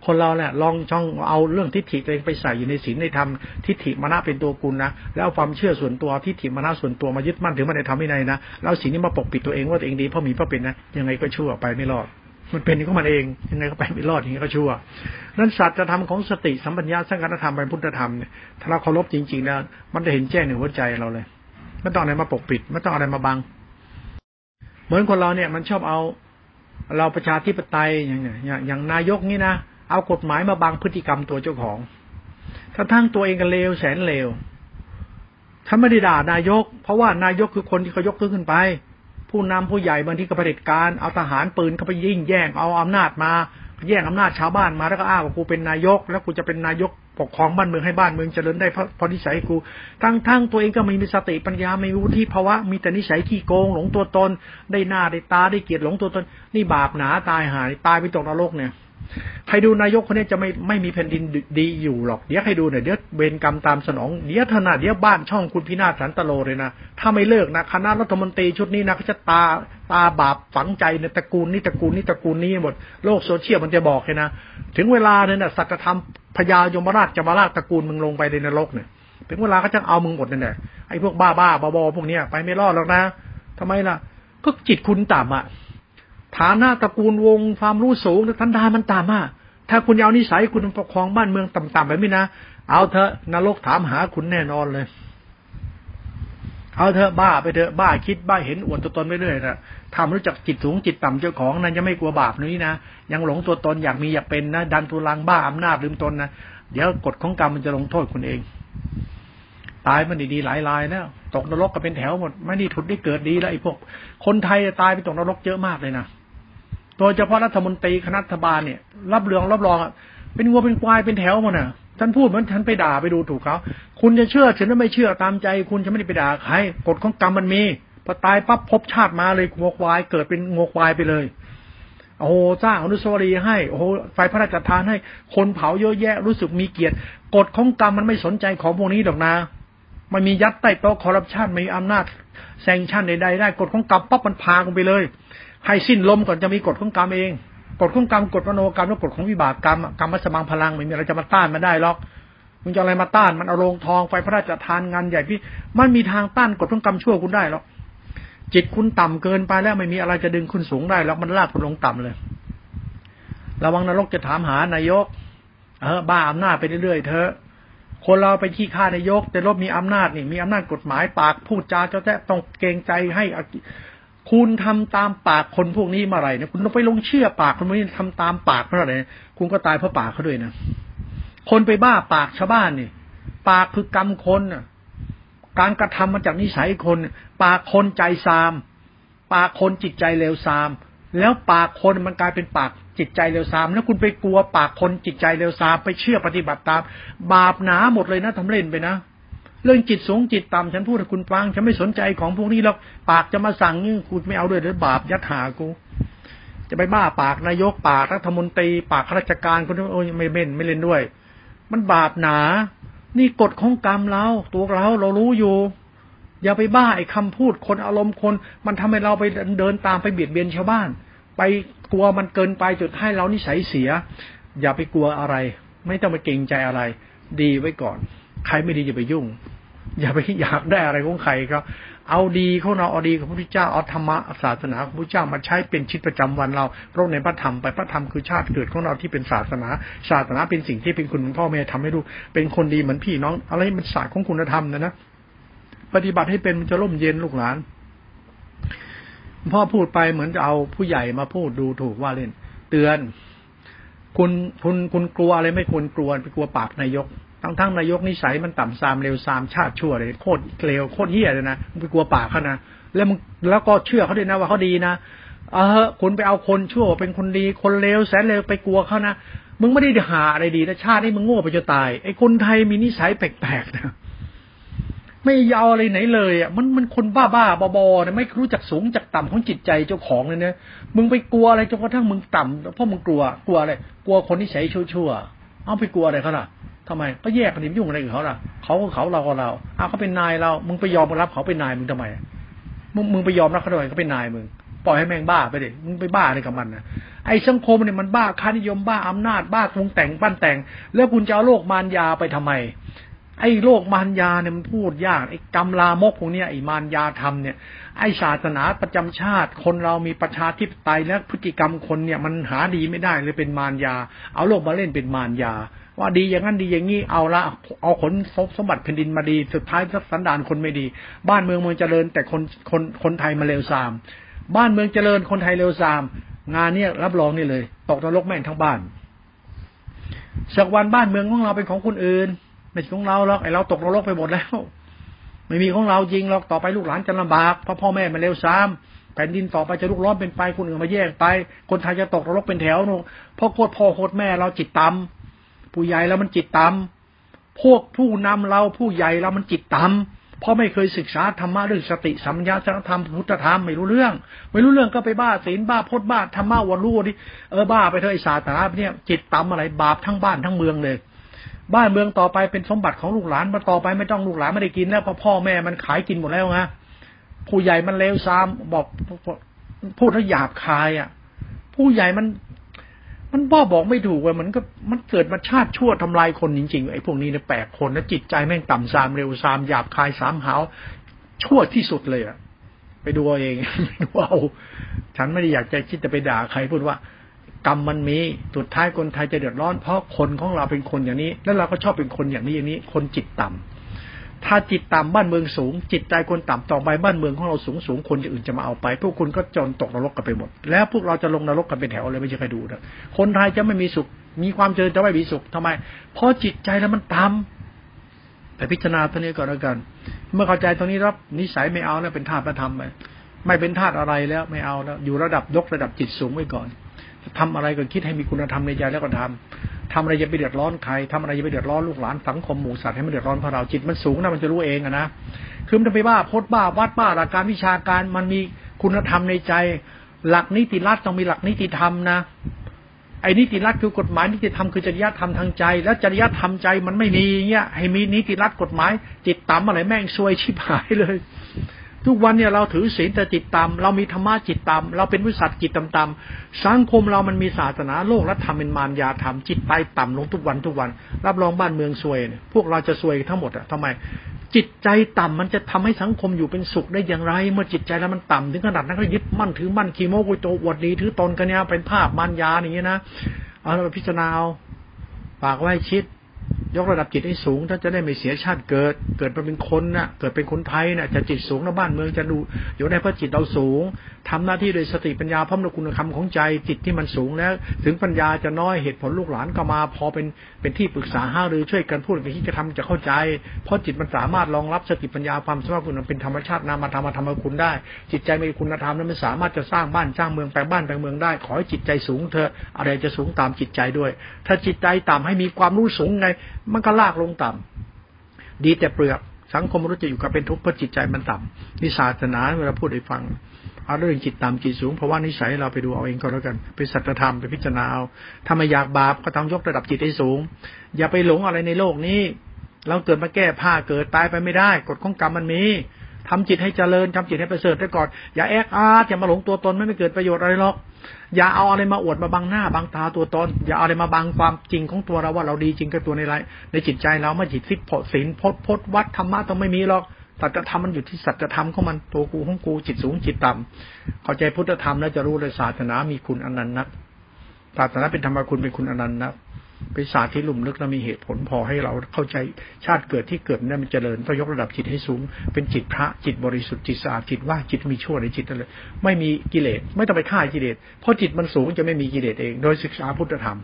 คนเราเนี่ยลองช่องเอาเรื่องทิฏฐิตัวเองไปใส่อยู่ในศีลในธรรมทิฏฐิมานะเป็นตัวกุลนะแล้วความเชื่อส่วนตัวทิฏฐิมานะส่วนตัวมายึดมั่นถือมันในธรรมวินัยนะแล้วศีลนี้มาปกปิดตัวเองว่าตัวเองดีเพราะมีเพราะเป็นนะยังไงก็ชั่วไปไม่รอดมันเป็นของมันเองยังไงก็ไปไม่รอดยังไงก็ชั่วนั้นสัจธรรมของสติสัมปัญญาสังกัตธรรมเป็นพุทธธรรมเนี่ยถ้าเราเคารพจริงๆแล้วมันจะเห็นแจ้งในหัวใจเราเลย ไม่ต้องอะไรมาปกปิด ไม่ต้องอะไรมาบัง เหมือนคนเราเนี่ย มันชอบเอาเราประชาธิปไตยอย่างเงี้ยอย่างนายกนี่นะเอากฎหมายมาบังพฤติกรรมตัวเจ้าของถ้าทั้งตัวเองก็เลวแสนเลวถ้าไม่ได้ด่านายก เพราะว่านายกคือคนที่เขายกขึ้นไป ผู้นำผู้ใหญ่บางทีก็เผด็จการเอาทหารปืนเข้าไปยิ่งแย่งเอาอำนาจมา แย่งอำนาจชาวบ้านมาแล้วก็อ้างว่ากูเป็นนายก แล้วกูจะเป็นนายกปกครองบ้านเมืองให้บ้านเมืองเจริญได้เพราะพอนิสัยกู ทั้งทั้งตัวเองก็ไม่มีสติปัญญาไม่มีวุฒิภาวะมีแต่นิสัยขี้โกงหลงตัวตน ได้หน้าได้ตาได้เกียรติหลงตัวตน นี่บาปหนาตายหายตายไปตกนรกเนี่ย ใครดูนายกคนนี้จะไม่ไม่มีแผ่นดินดีอยู่หรอก เดี๋ยวให้ดูหน่อยเดี๋ยวเวรกรรมตามสนอง เดี๋ยวถนาดเดี๋ยวบ้านช่องคุณพินาศสันตโลเลยนะ ถ้าไม่เลิกนะคณะรัฐมนตรีชุดนี้นะเขาจะตาตาบาปฝังใจในตระกูลนี้ตระกูลนี้ตระกูลนี้หมดโลกโซเชียลมันจะบอกเลยนะ ถึงเวลาเนี่ยนะสัจธรรมพญายมราชจะมาลากตระกูลมึงลงไปในนรกเนี่ยถึงเวลาก็จะเอามึงหมดนั่นแหละไอ้พวกบ้าบ้าบอบอพวกเนี้ยไปไม่รอดหรอกนะทำไมล่ะก็จิตคุณต่ำอะ ฐานะตระกูลวงความรู้สูงทันดามันต่ำอะถ้าคุณเอานิสัยคุณปกครองบ้านเมืองต่ำๆแบบนี้นะเอาเถอะนรกถามหาคุณแน่นอนเลย เอาเถอะบ้าไปเถอะบ้าคิดบ้าเห็นอวดตัวตนไปเรื่อยนะทำรู้จักจิตสูงจิตต่ำเจ้าของนั้นยังไม่กลัวบาปนี้นะยังหลงตัวตนอยากมีอยากเป็นนะดันทุลังบ้าอำนาจลืมตนนะเดี๋ยวกฎของกรรมมันจะลงโทษคุณเอง ตายมันดีๆหลายรายแล้วตกนรกก็เป็นแถวหมด ไม่ได้ทุนได้เกิดดีแล้วไอ้พวก คนไทยตายไปตกนรกเยอะมากเลยนะ โดยเฉพาะรัฐมนตรีคณะรัฐบาลเนี่ย รับเรื่องรับรองเป็นวัวเป็นควายเป็นแถวมดน่ะท่านพูดเหมือนท่านไปด่าไปดูถูกเขาคุณจะเชื่อฉันไม่เชื่อตามใจ คุณจะไม่ได้ไปด่าใครกฎของกรรมมันมีพอตายปั๊บพบชาติมาเลยงัวควาย เกิดเป็นงัวควายไปเลยโอ้โหสร้างอนุสาวรีย์ให้โอ้โหไฟพระราชทานให้ คนเผาเยอะแยะรู้สึกมีเกียรติกฎของกรรมมันไม่สนใจของพวกนี้หรอกนะมันมียัดใต้โต๊ะคอร์รัปชันมีอำนาจแซงชั่นใดๆได้กฎของกรรมปั๊บมันพากันไปเลย ให้สิ้นลมก่อนจะมีกฎของกรรมเองกฎของกรรมกฎมโนกรรมและกฎของวิบากกรรมกรรมมัสมังพลังไม่มีอะไรจะมาต้านมันได้หรอกมึงจะอะไรมาต้านมันเอาโรงทองไฟพระราชทานงานใหญ่พี่มันมีทางต้านกฎของกรรมชั่วคุณได้หรอกจิตคุณต่ำเกินไปแล้วไม่มีอะไรจะดึงคุณสูงได้หรอกมันลากคุณลงต่ำเลย ระวังนรกจะถามหานายก เออบ้าอำนาจไปเรื่อยๆเถอคนเราไปที่ฆ่านายก แต่รบมีอำนาจนี่มีอำนาจกฎหมายปากพูดจาเจ้าแท้ต้องเกรงใจให้ คุณทำตามปากคนพวกนี้มาไรเนี่ยคุณต้องไปลงเชื่อปากคนพวกนี้ทำตามปากเมื่อไรคุณก็ตายเพราะปากเขาด้วยนะคนไปบ้าปากชาวบ้านเนี่ยปากคือกรรมคนการกระทำมาจากนิสัยคน ปากคนใจซาม ปากคนจิตใจเลวซาม แล้วปากคนมันกลายเป็นปากจิตใจเลวซาม แล้วคุณไปกลัวปากคนจิตใจเลวซาม ไปเชื่อปฏิบัติตาม บาปหนาหมดเลยนะทำเล่นไปนะ เรื่องจิตสูงจิตต่ำฉันพูดให้คุณฟัง ฉันไม่สนใจของพวกนี้หรอกปากจะมาสั่งนี่คุณไม่เอาด้วยหรือบาปยัดหากู จะไปบ้าปากนายกปากรัฐมนตรี ปากข้าราชการคนโอ้ยไม่เล่นไม่เล่นด้วย มันบาปหนา นี่กฎของกรรมเราตัวเราเรารู้อยู่ อย่าไปบ้าไอ้คาพูดคนอารมณ์คน มันทำให้เราไปเดินตามไปเบียดเบียนชาวบ้าน ไปกลัวมันเกินไปจุดให้เรานิสัยเสีย อย่าไปกลัวอะไร ไม่ต้องไปเกรงใจอะไร ดีไว้ก่อน ใครไม่ดีอย่าไปยุ่ง อย่าไปอยากได้อะไรของใครก็เอาดีของเราเอาดีของพระพุทธเจ้าเอาธรรมะศาสนาของพระพุทธเจ้ามาใช้เป็นชีวิตประจำวันเราเพราะในพระธรรมไปพระธรรมคือชาติเกิดของเราที่เป็นศาสนา ศาสนาเป็นสิ่งที่เป็นคุณพ่อแม่ทำให้ดูเป็นคนดีเหมือนพี่น้อง อะไรมันศาสตร์ของคุณธรรมนะนะปฏิบัติให้เป็นมันจะร่มเย็นลูกหลานพ่อพูดไปเหมือนจะเอาผู้ใหญ่มาพูดดูถูกว่าเล่น เตือน คุณคุณคุณกลัวอะไรไม่ควรกลัวไปกลัวปากนายก ทั้งทั้งนายกนิสัยมันต่ำซามเร็วซามชาติชั่วเลยโคตรเร็วโคตรเหี้ยเลยนะมึงไปกลัวป่าเขานะแล้วมึงแล้วก็เชื่อเขาด้วยนะว่าเขาดีนะเออคุณไปเอาคนชั่วเป็นคนดี คนเลวแสนเลวไปกลัวเขานะมึงไม่ได้หาอะไรดีนะชาตินี้มึงโง่ไปจนตายไอ้คนไทยมีนิสัยแปลกๆนะไม่ยาวอะไรไหนเลยอะมันมันคนบ้าบ้าบอๆนะไม่รู้จักสูงจากต่ำของจิตใจเจ้าของเลยนี่ยมึงไปกลัวอะไรจนกระทั่งมึงต่ำเพราะมึงกลัวกลัวอะไรกลัวคนที่ใช้ชั่วๆเอาไปกลัวอะไรเขาล่ะ ทำไมก็แยกกันนี่ยุ่งอะไรกับเขาล่ะเขาก็เขาเราก็เราอ้าวเขาเป็นนายเรา มึงไปยอมรับเขาเป็นนายมึงทำไมมึงมึงไปยอมรับเขาทำไมเขาเป็นนายมึงปล่อยให้แม่งบ้าไปดิมึงไปบ้าอะไรกับมันนะไอ้สังคมเนี่ยมันบ้าค่านิยมบ้าอำนาจบ้าคงแต่งปั้นแต่ง แล้วคุณจะเอาโลกมารยาไปทำไม ไอ้โลกมารยาเนี่ยมันพูดยากไอ้กรรมลามกพวกเนี้ยไอ้มารยาธรรมเนี่ยไอ้ศาสนาประจำชาติ คนเรามีประชาธิปไตยและพฤติกรรมคนเนี่ยมันหาดีไม่ได้เลยเป็นมารยา เอาโลกมาเล่นเป็นมารยา ว่าดีอย่างนั้นดีอย่างนี้เอาละเอาขนสมบัติแผ่นดินมาดี สุดท้ายสันดานคนไม่ดี บ้านเมืองเมืองเจริญ แต่คนคนคนไทยมาเลวทราม บ้านเมืองเจริญคนไทยเลวทราม งานเนี้ยรับรองนี่เลย ตกนรกแม่งทั้งบ้านสักวันบ้านเมืองของเราเป็นของคนอื่นไม่ใช่ของเราหรอกไอเราตกนรกไปหมดแล้ว ไม่มีของเราจริงหรอกต่อไปลูกหลานจะลำบากเพราะพ่อแม่มาเลวทรามแผ่นดินต่อไปจะลุกร้อนเป็นไฟคนอื่นมาแยกไป คนไทยจะตกนรกเป็นแถวนูเพราะโคตรพ่อโคตรแม่เราจิตต่ำ ผู้ใหญ่แล้วมันจิตต่ำพวกผู้นำเราผู้ใหญ่เรามันจิตต่ำเพราะไม่เคยศึกษาธรรมะเรื่องสติสัมยาสังธรรมพุทธธรรมไม่รู้เรื่อง ไม่รู้เรื่องก็ไปบ้าศีลบ้าพจน์บ้าธรรมะวันรู้ดิเออบ้าไปเถอะไอศาสตราเนี่ยจิตต่ำอะไรบาปทั้งบ้านทั้งเมืองเลยบ้านเมืองต่อไปเป็นสมบัติของลูกหลานมาต่อไปไม่ต้องลูกหลานไม่ได้กินแล้วเพราะพ่อแม่มันขายกินหมดแล้วนะผู้ใหญ่มันเลวซ้ำบอกพูดแล้วหยาบคายอะ ผู้ใหญ่มัน มันพ่อบอกไม่ถูกว่ามันก็มันเกิดมาชาติชั่วทำลายคนจริงๆไอ้พวกนี้เนี่ยแปลกคนนะจิตใจแม่งต่ำซามเร็วซามหยาบคายสามหาวชั่วที่สุดเลยอะไปดูเอาเองไม่ดูเอาฉันไม่ได้อยากจะคิดจะไปด่าใครพูดว่ากรรมมันมีสุดท้ายคนไทยจะเดือดร้อนเพราะคนของเราเป็นคนอย่างนี้ แล้วเราก็ชอบเป็นคนอย่างนี้อย่างนี้ คนจิตต่ำ ถ้าจิตต่ำบ้านเมืองสูง จิตใจคนต่ำต่อไปบ้านเมืองของเราสูงสูงคนอื่นจะมาเอาไป พวกคุณก็จนตกนรกกันไปหมด แล้วพวกเราจะลงนรกกันเป็นแถวเลยไม่ใช่ใครดูนะคนไทยจะไม่มีสุข มีความเจริญจะไม่มีสุขทำไม เพราะจิตใจแล้วมันต่ำแต่พิจารณาตัวนี้ก่อนแล้วกัน เมื่อเข้าใจตรงนี้รับนิสัยไม่เอาแล้วเป็นธาตุประธรรมไปไม่เป็นธาตุอะไรแล้วไม่เอาแล้วอยู่ระดับยกระดับจิตสูงไว้ก่อน ทำอะไรก็คิดให้มีคุณธรรมในใจแล้วก็ทำทำอะไรจะไปเดือดร้อนใครทำอะไรจะไปเดือดร้อนลูกหลานสังคมหมู่สัตว์ให้มันเดือดร้อนพราะเราจิตมันสูงนะมันจะรู้เองอะนะคือมันไปบ้าพดบ้าวัดบ้าหลักการวิชาการมันมีคุณธรรมในใจ หลักนิติรัฐต้องมีหลักนิติธรรมนะไอ้นิติรัฐคือกฎหมายนิติธรรมคือจริยธรรมทางใจ แล้วจริยธรรมใจมันไม่มีเงี้ยให้มีนิติรัฐกฎหมาย จิตต่ำอะไรแม่งซวยชิบหายเลย ทุกวันเนี่ยเราถือศีลแต่จิตต่ำเรามีธรรมะจิตต่ำเราเป็นวิสัชจิตต่ำๆสังคมเรามันมีศาสนาโลกและธรรมเป็นมารยาธรรมจิตใต้ต่ำลงทุกวันทุกวัน รับรองบ้านเมืองซวยเนี่ยพวกเราจะซวยทั้งหมดอะทำไม จิตใจต่ำมันจะทำให้สังคมอยู่เป็นสุขได้อย่างไร เมื่อจิตใจแล้วมันต่ำถึงขนาดนั้นก็ยึดมั่นถือมั่นขีโมกุโตอวดดีถือตนกันเนี่ยเป็นภาพมารยาอย่างเงี้นะเอาเราพิจารณาฝากไว้ชิด ยกระดับจิตให้สูงท่านจะได้ไม่เสียชาติเกิด เกิดมาเป็นคนนะ่ะ เกิดเป็นคนไทยนะ่ะจะจิตสูงนะบ้านเมืองจะดูอยู่ในพระจิตเราสูง ทำหน้าที่โดยสติปัญญาพร้อมด้วยคุณธรรมของใจจิตที่มันสูงแล้ว ถึงปัญญาจะน้อยเหตุผลลูกหลานก็มา พอเป็นเป็นที่ปรึกษาห้าหรือช่วยกันพูดไปที่จะทำจะเข้าใจ เพราะจิตมันสามารถรองรับสติปัญญาความสามารถคุณเป็นธรรมชาตินามธรรมธรรมคุณได้ จิตใจมีคุณธรรมนั้นมันสามารถจะสร้างบ้านสร้างเมืองแปลงบ้านแปลงเมืองได้ ขอให้จิตใจสูงเถอะอะไรจะสูงตามจิตใจด้วย ถ้าจิตใจต่ำให้มีความรู้สูงไง มันก็ลากลงต่ำดีแต่เปลือกสังคมรู้จะอยู่กับเป็นทุกข์เพราะจิตใจมันต่ำนิสาสนาเวลาพูดให้ฟัง เอาเรื่องจิตต่ำจิตสูงเพราะว่านิสัยเราไปดูเอาเองก็แล้วกันเป็นสัจธรรมไปพิจารณาเอาถ้าไม่อยากบาปก็ต้องยกระดับจิตให้สูง อย่าไปหลงอะไรในโลกนี้ เราเกิดมาแก้ผ้าเกิดตายไปไม่ได้ กฎของกรรมมันมีทำจิตให้เจริญทำจิตให้ประเสริฐได้ก่อน อย่าแอกอาอย่ามาหลงตัวตนไม่ไม่เกิดประโยชน์อะไรหรอก อย่าเอาอะไรมาอวดมาบังหน้าบังตาตัวตน อย่าเอาอะไรมาบังความจริงของตัวเราว่าเราดีจริงกับตัวในไรในจิตใจเราไม่จิตสิทธิ์ศีลพจพจวัดธรรมะต้องไม่มีหรอก สัจธรรมมันอยู่ที่สัจธรรมของมันตัวกูของกูจิตสูงจิตต่ำเข้าใจพุทธธรรมแล้วจะรู้เลยศาสนามีคุณอนันต์นักศาสนาเป็นธรรมคุณเป็นคุณอนันต์นักเป็นศาสตร์ที่ลุ่มลึกและมีเหตุผลพอให้เราเข้าใจชาติเกิดที่เกิดนั้นมันเจริญต้องยกระดับจิตให้สูง เป็นจิตพระจิตบริสุทธิ์จิตสะอาดจิตว่าจิตมีชั่วในจิตเลยไม่มีกิเลสไม่ต้องไปฆ่ากิเลสเพราะจิตมันสูงจะไม่มีกิเลสเอง โดยศึกษาพุทธธรรม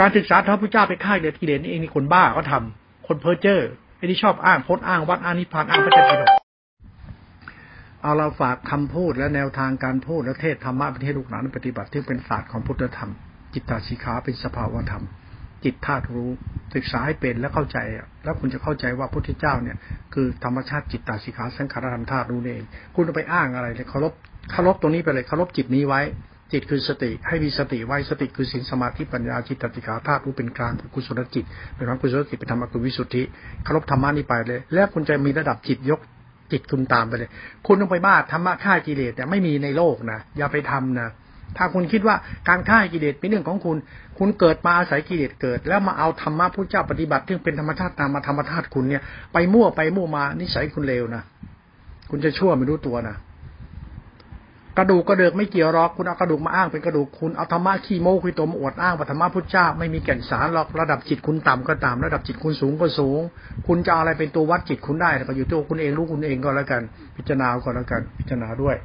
การศึกษาพระพุทธเจ้าไปฆ่ากิเลสนี่เองนี่คนบ้าก็ทำคนเพ้อเจ้อ อ้ที่ชอบอ้างพจน์อ้างวัดอ้างนิพพานอ้างพระเจ้าเอาเราฝากคำพูดและแนวทางการพูดและเทศธรรมะประเทศลูกหลานปฏิบัติที่เป็นศาสตร์ของพุทธธรรม จิตตาสิขาเป็นสภาวธรรม จิตธาตุรู้ศึกษาให้เป็นและเข้าใจ แล้วคุณจะเข้าใจว่าพุทธเจ้าเนี่ย คือธรรมชาติจิตตาสิขาสังขารธรรมธาตุรู้เอง คุณจะไปอ้างอะไรเลยเคารพเคารพตรงนี้ไปเลยเคารพจิตนี้ไว้ จิตคือสติให้มีสติไว้สติคือสินสมาธิปัญญาจิตตสิขาธาตุรู้เป็นกลางกุศลจิตเป็นความกุศลจิตเป็นธรรมกุวิสุทธิคารพธรรมะนี้ไปเลย แล้วคุณจะมีระดับจิตยกจิตคุณตามไปเลย คุณต้องไปบ้าธรรมะฆ่ากิเลสแต่ไม่มีในโลกนะอย่าไปทำนะถ้าคุณคิดว่าการฆ่ากิเลสเป็นเรื่องของคุณ คุณเกิดมาอาศัยกิเลสเกิด แล้วมาเอาธรรมะพระเจ้าปฏิบัติที่เป็นธรรมชาติตามมาธรรมชาติคุณเนี่ย ไปมั่วไปมั่วมานิสัยคุณเลวนะคุณจะชั่วไม่รู้ตัวนะ กระดูกกระเดือกไม่เกี่ยวหรอกคุณเอากระดูกมาอ้างเป็นกระดูกคุณเอาธรรมะขี้โม้คุยตัวมาอวดอ้างว่าธรรมะพุทธเจ้าไม่มีแก่นสารหรอกระดับจิตคุณต่ำก็ต่ำระดับจิตคุณสูงก็สูง คุณจะอะไรเป็นตัววัดจิตคุณได้แต่อยู่ตัวคุณเองรู้คุณเองก็แล้วกัน พิจารณาก็แล้วกัน พิจารณาด้วย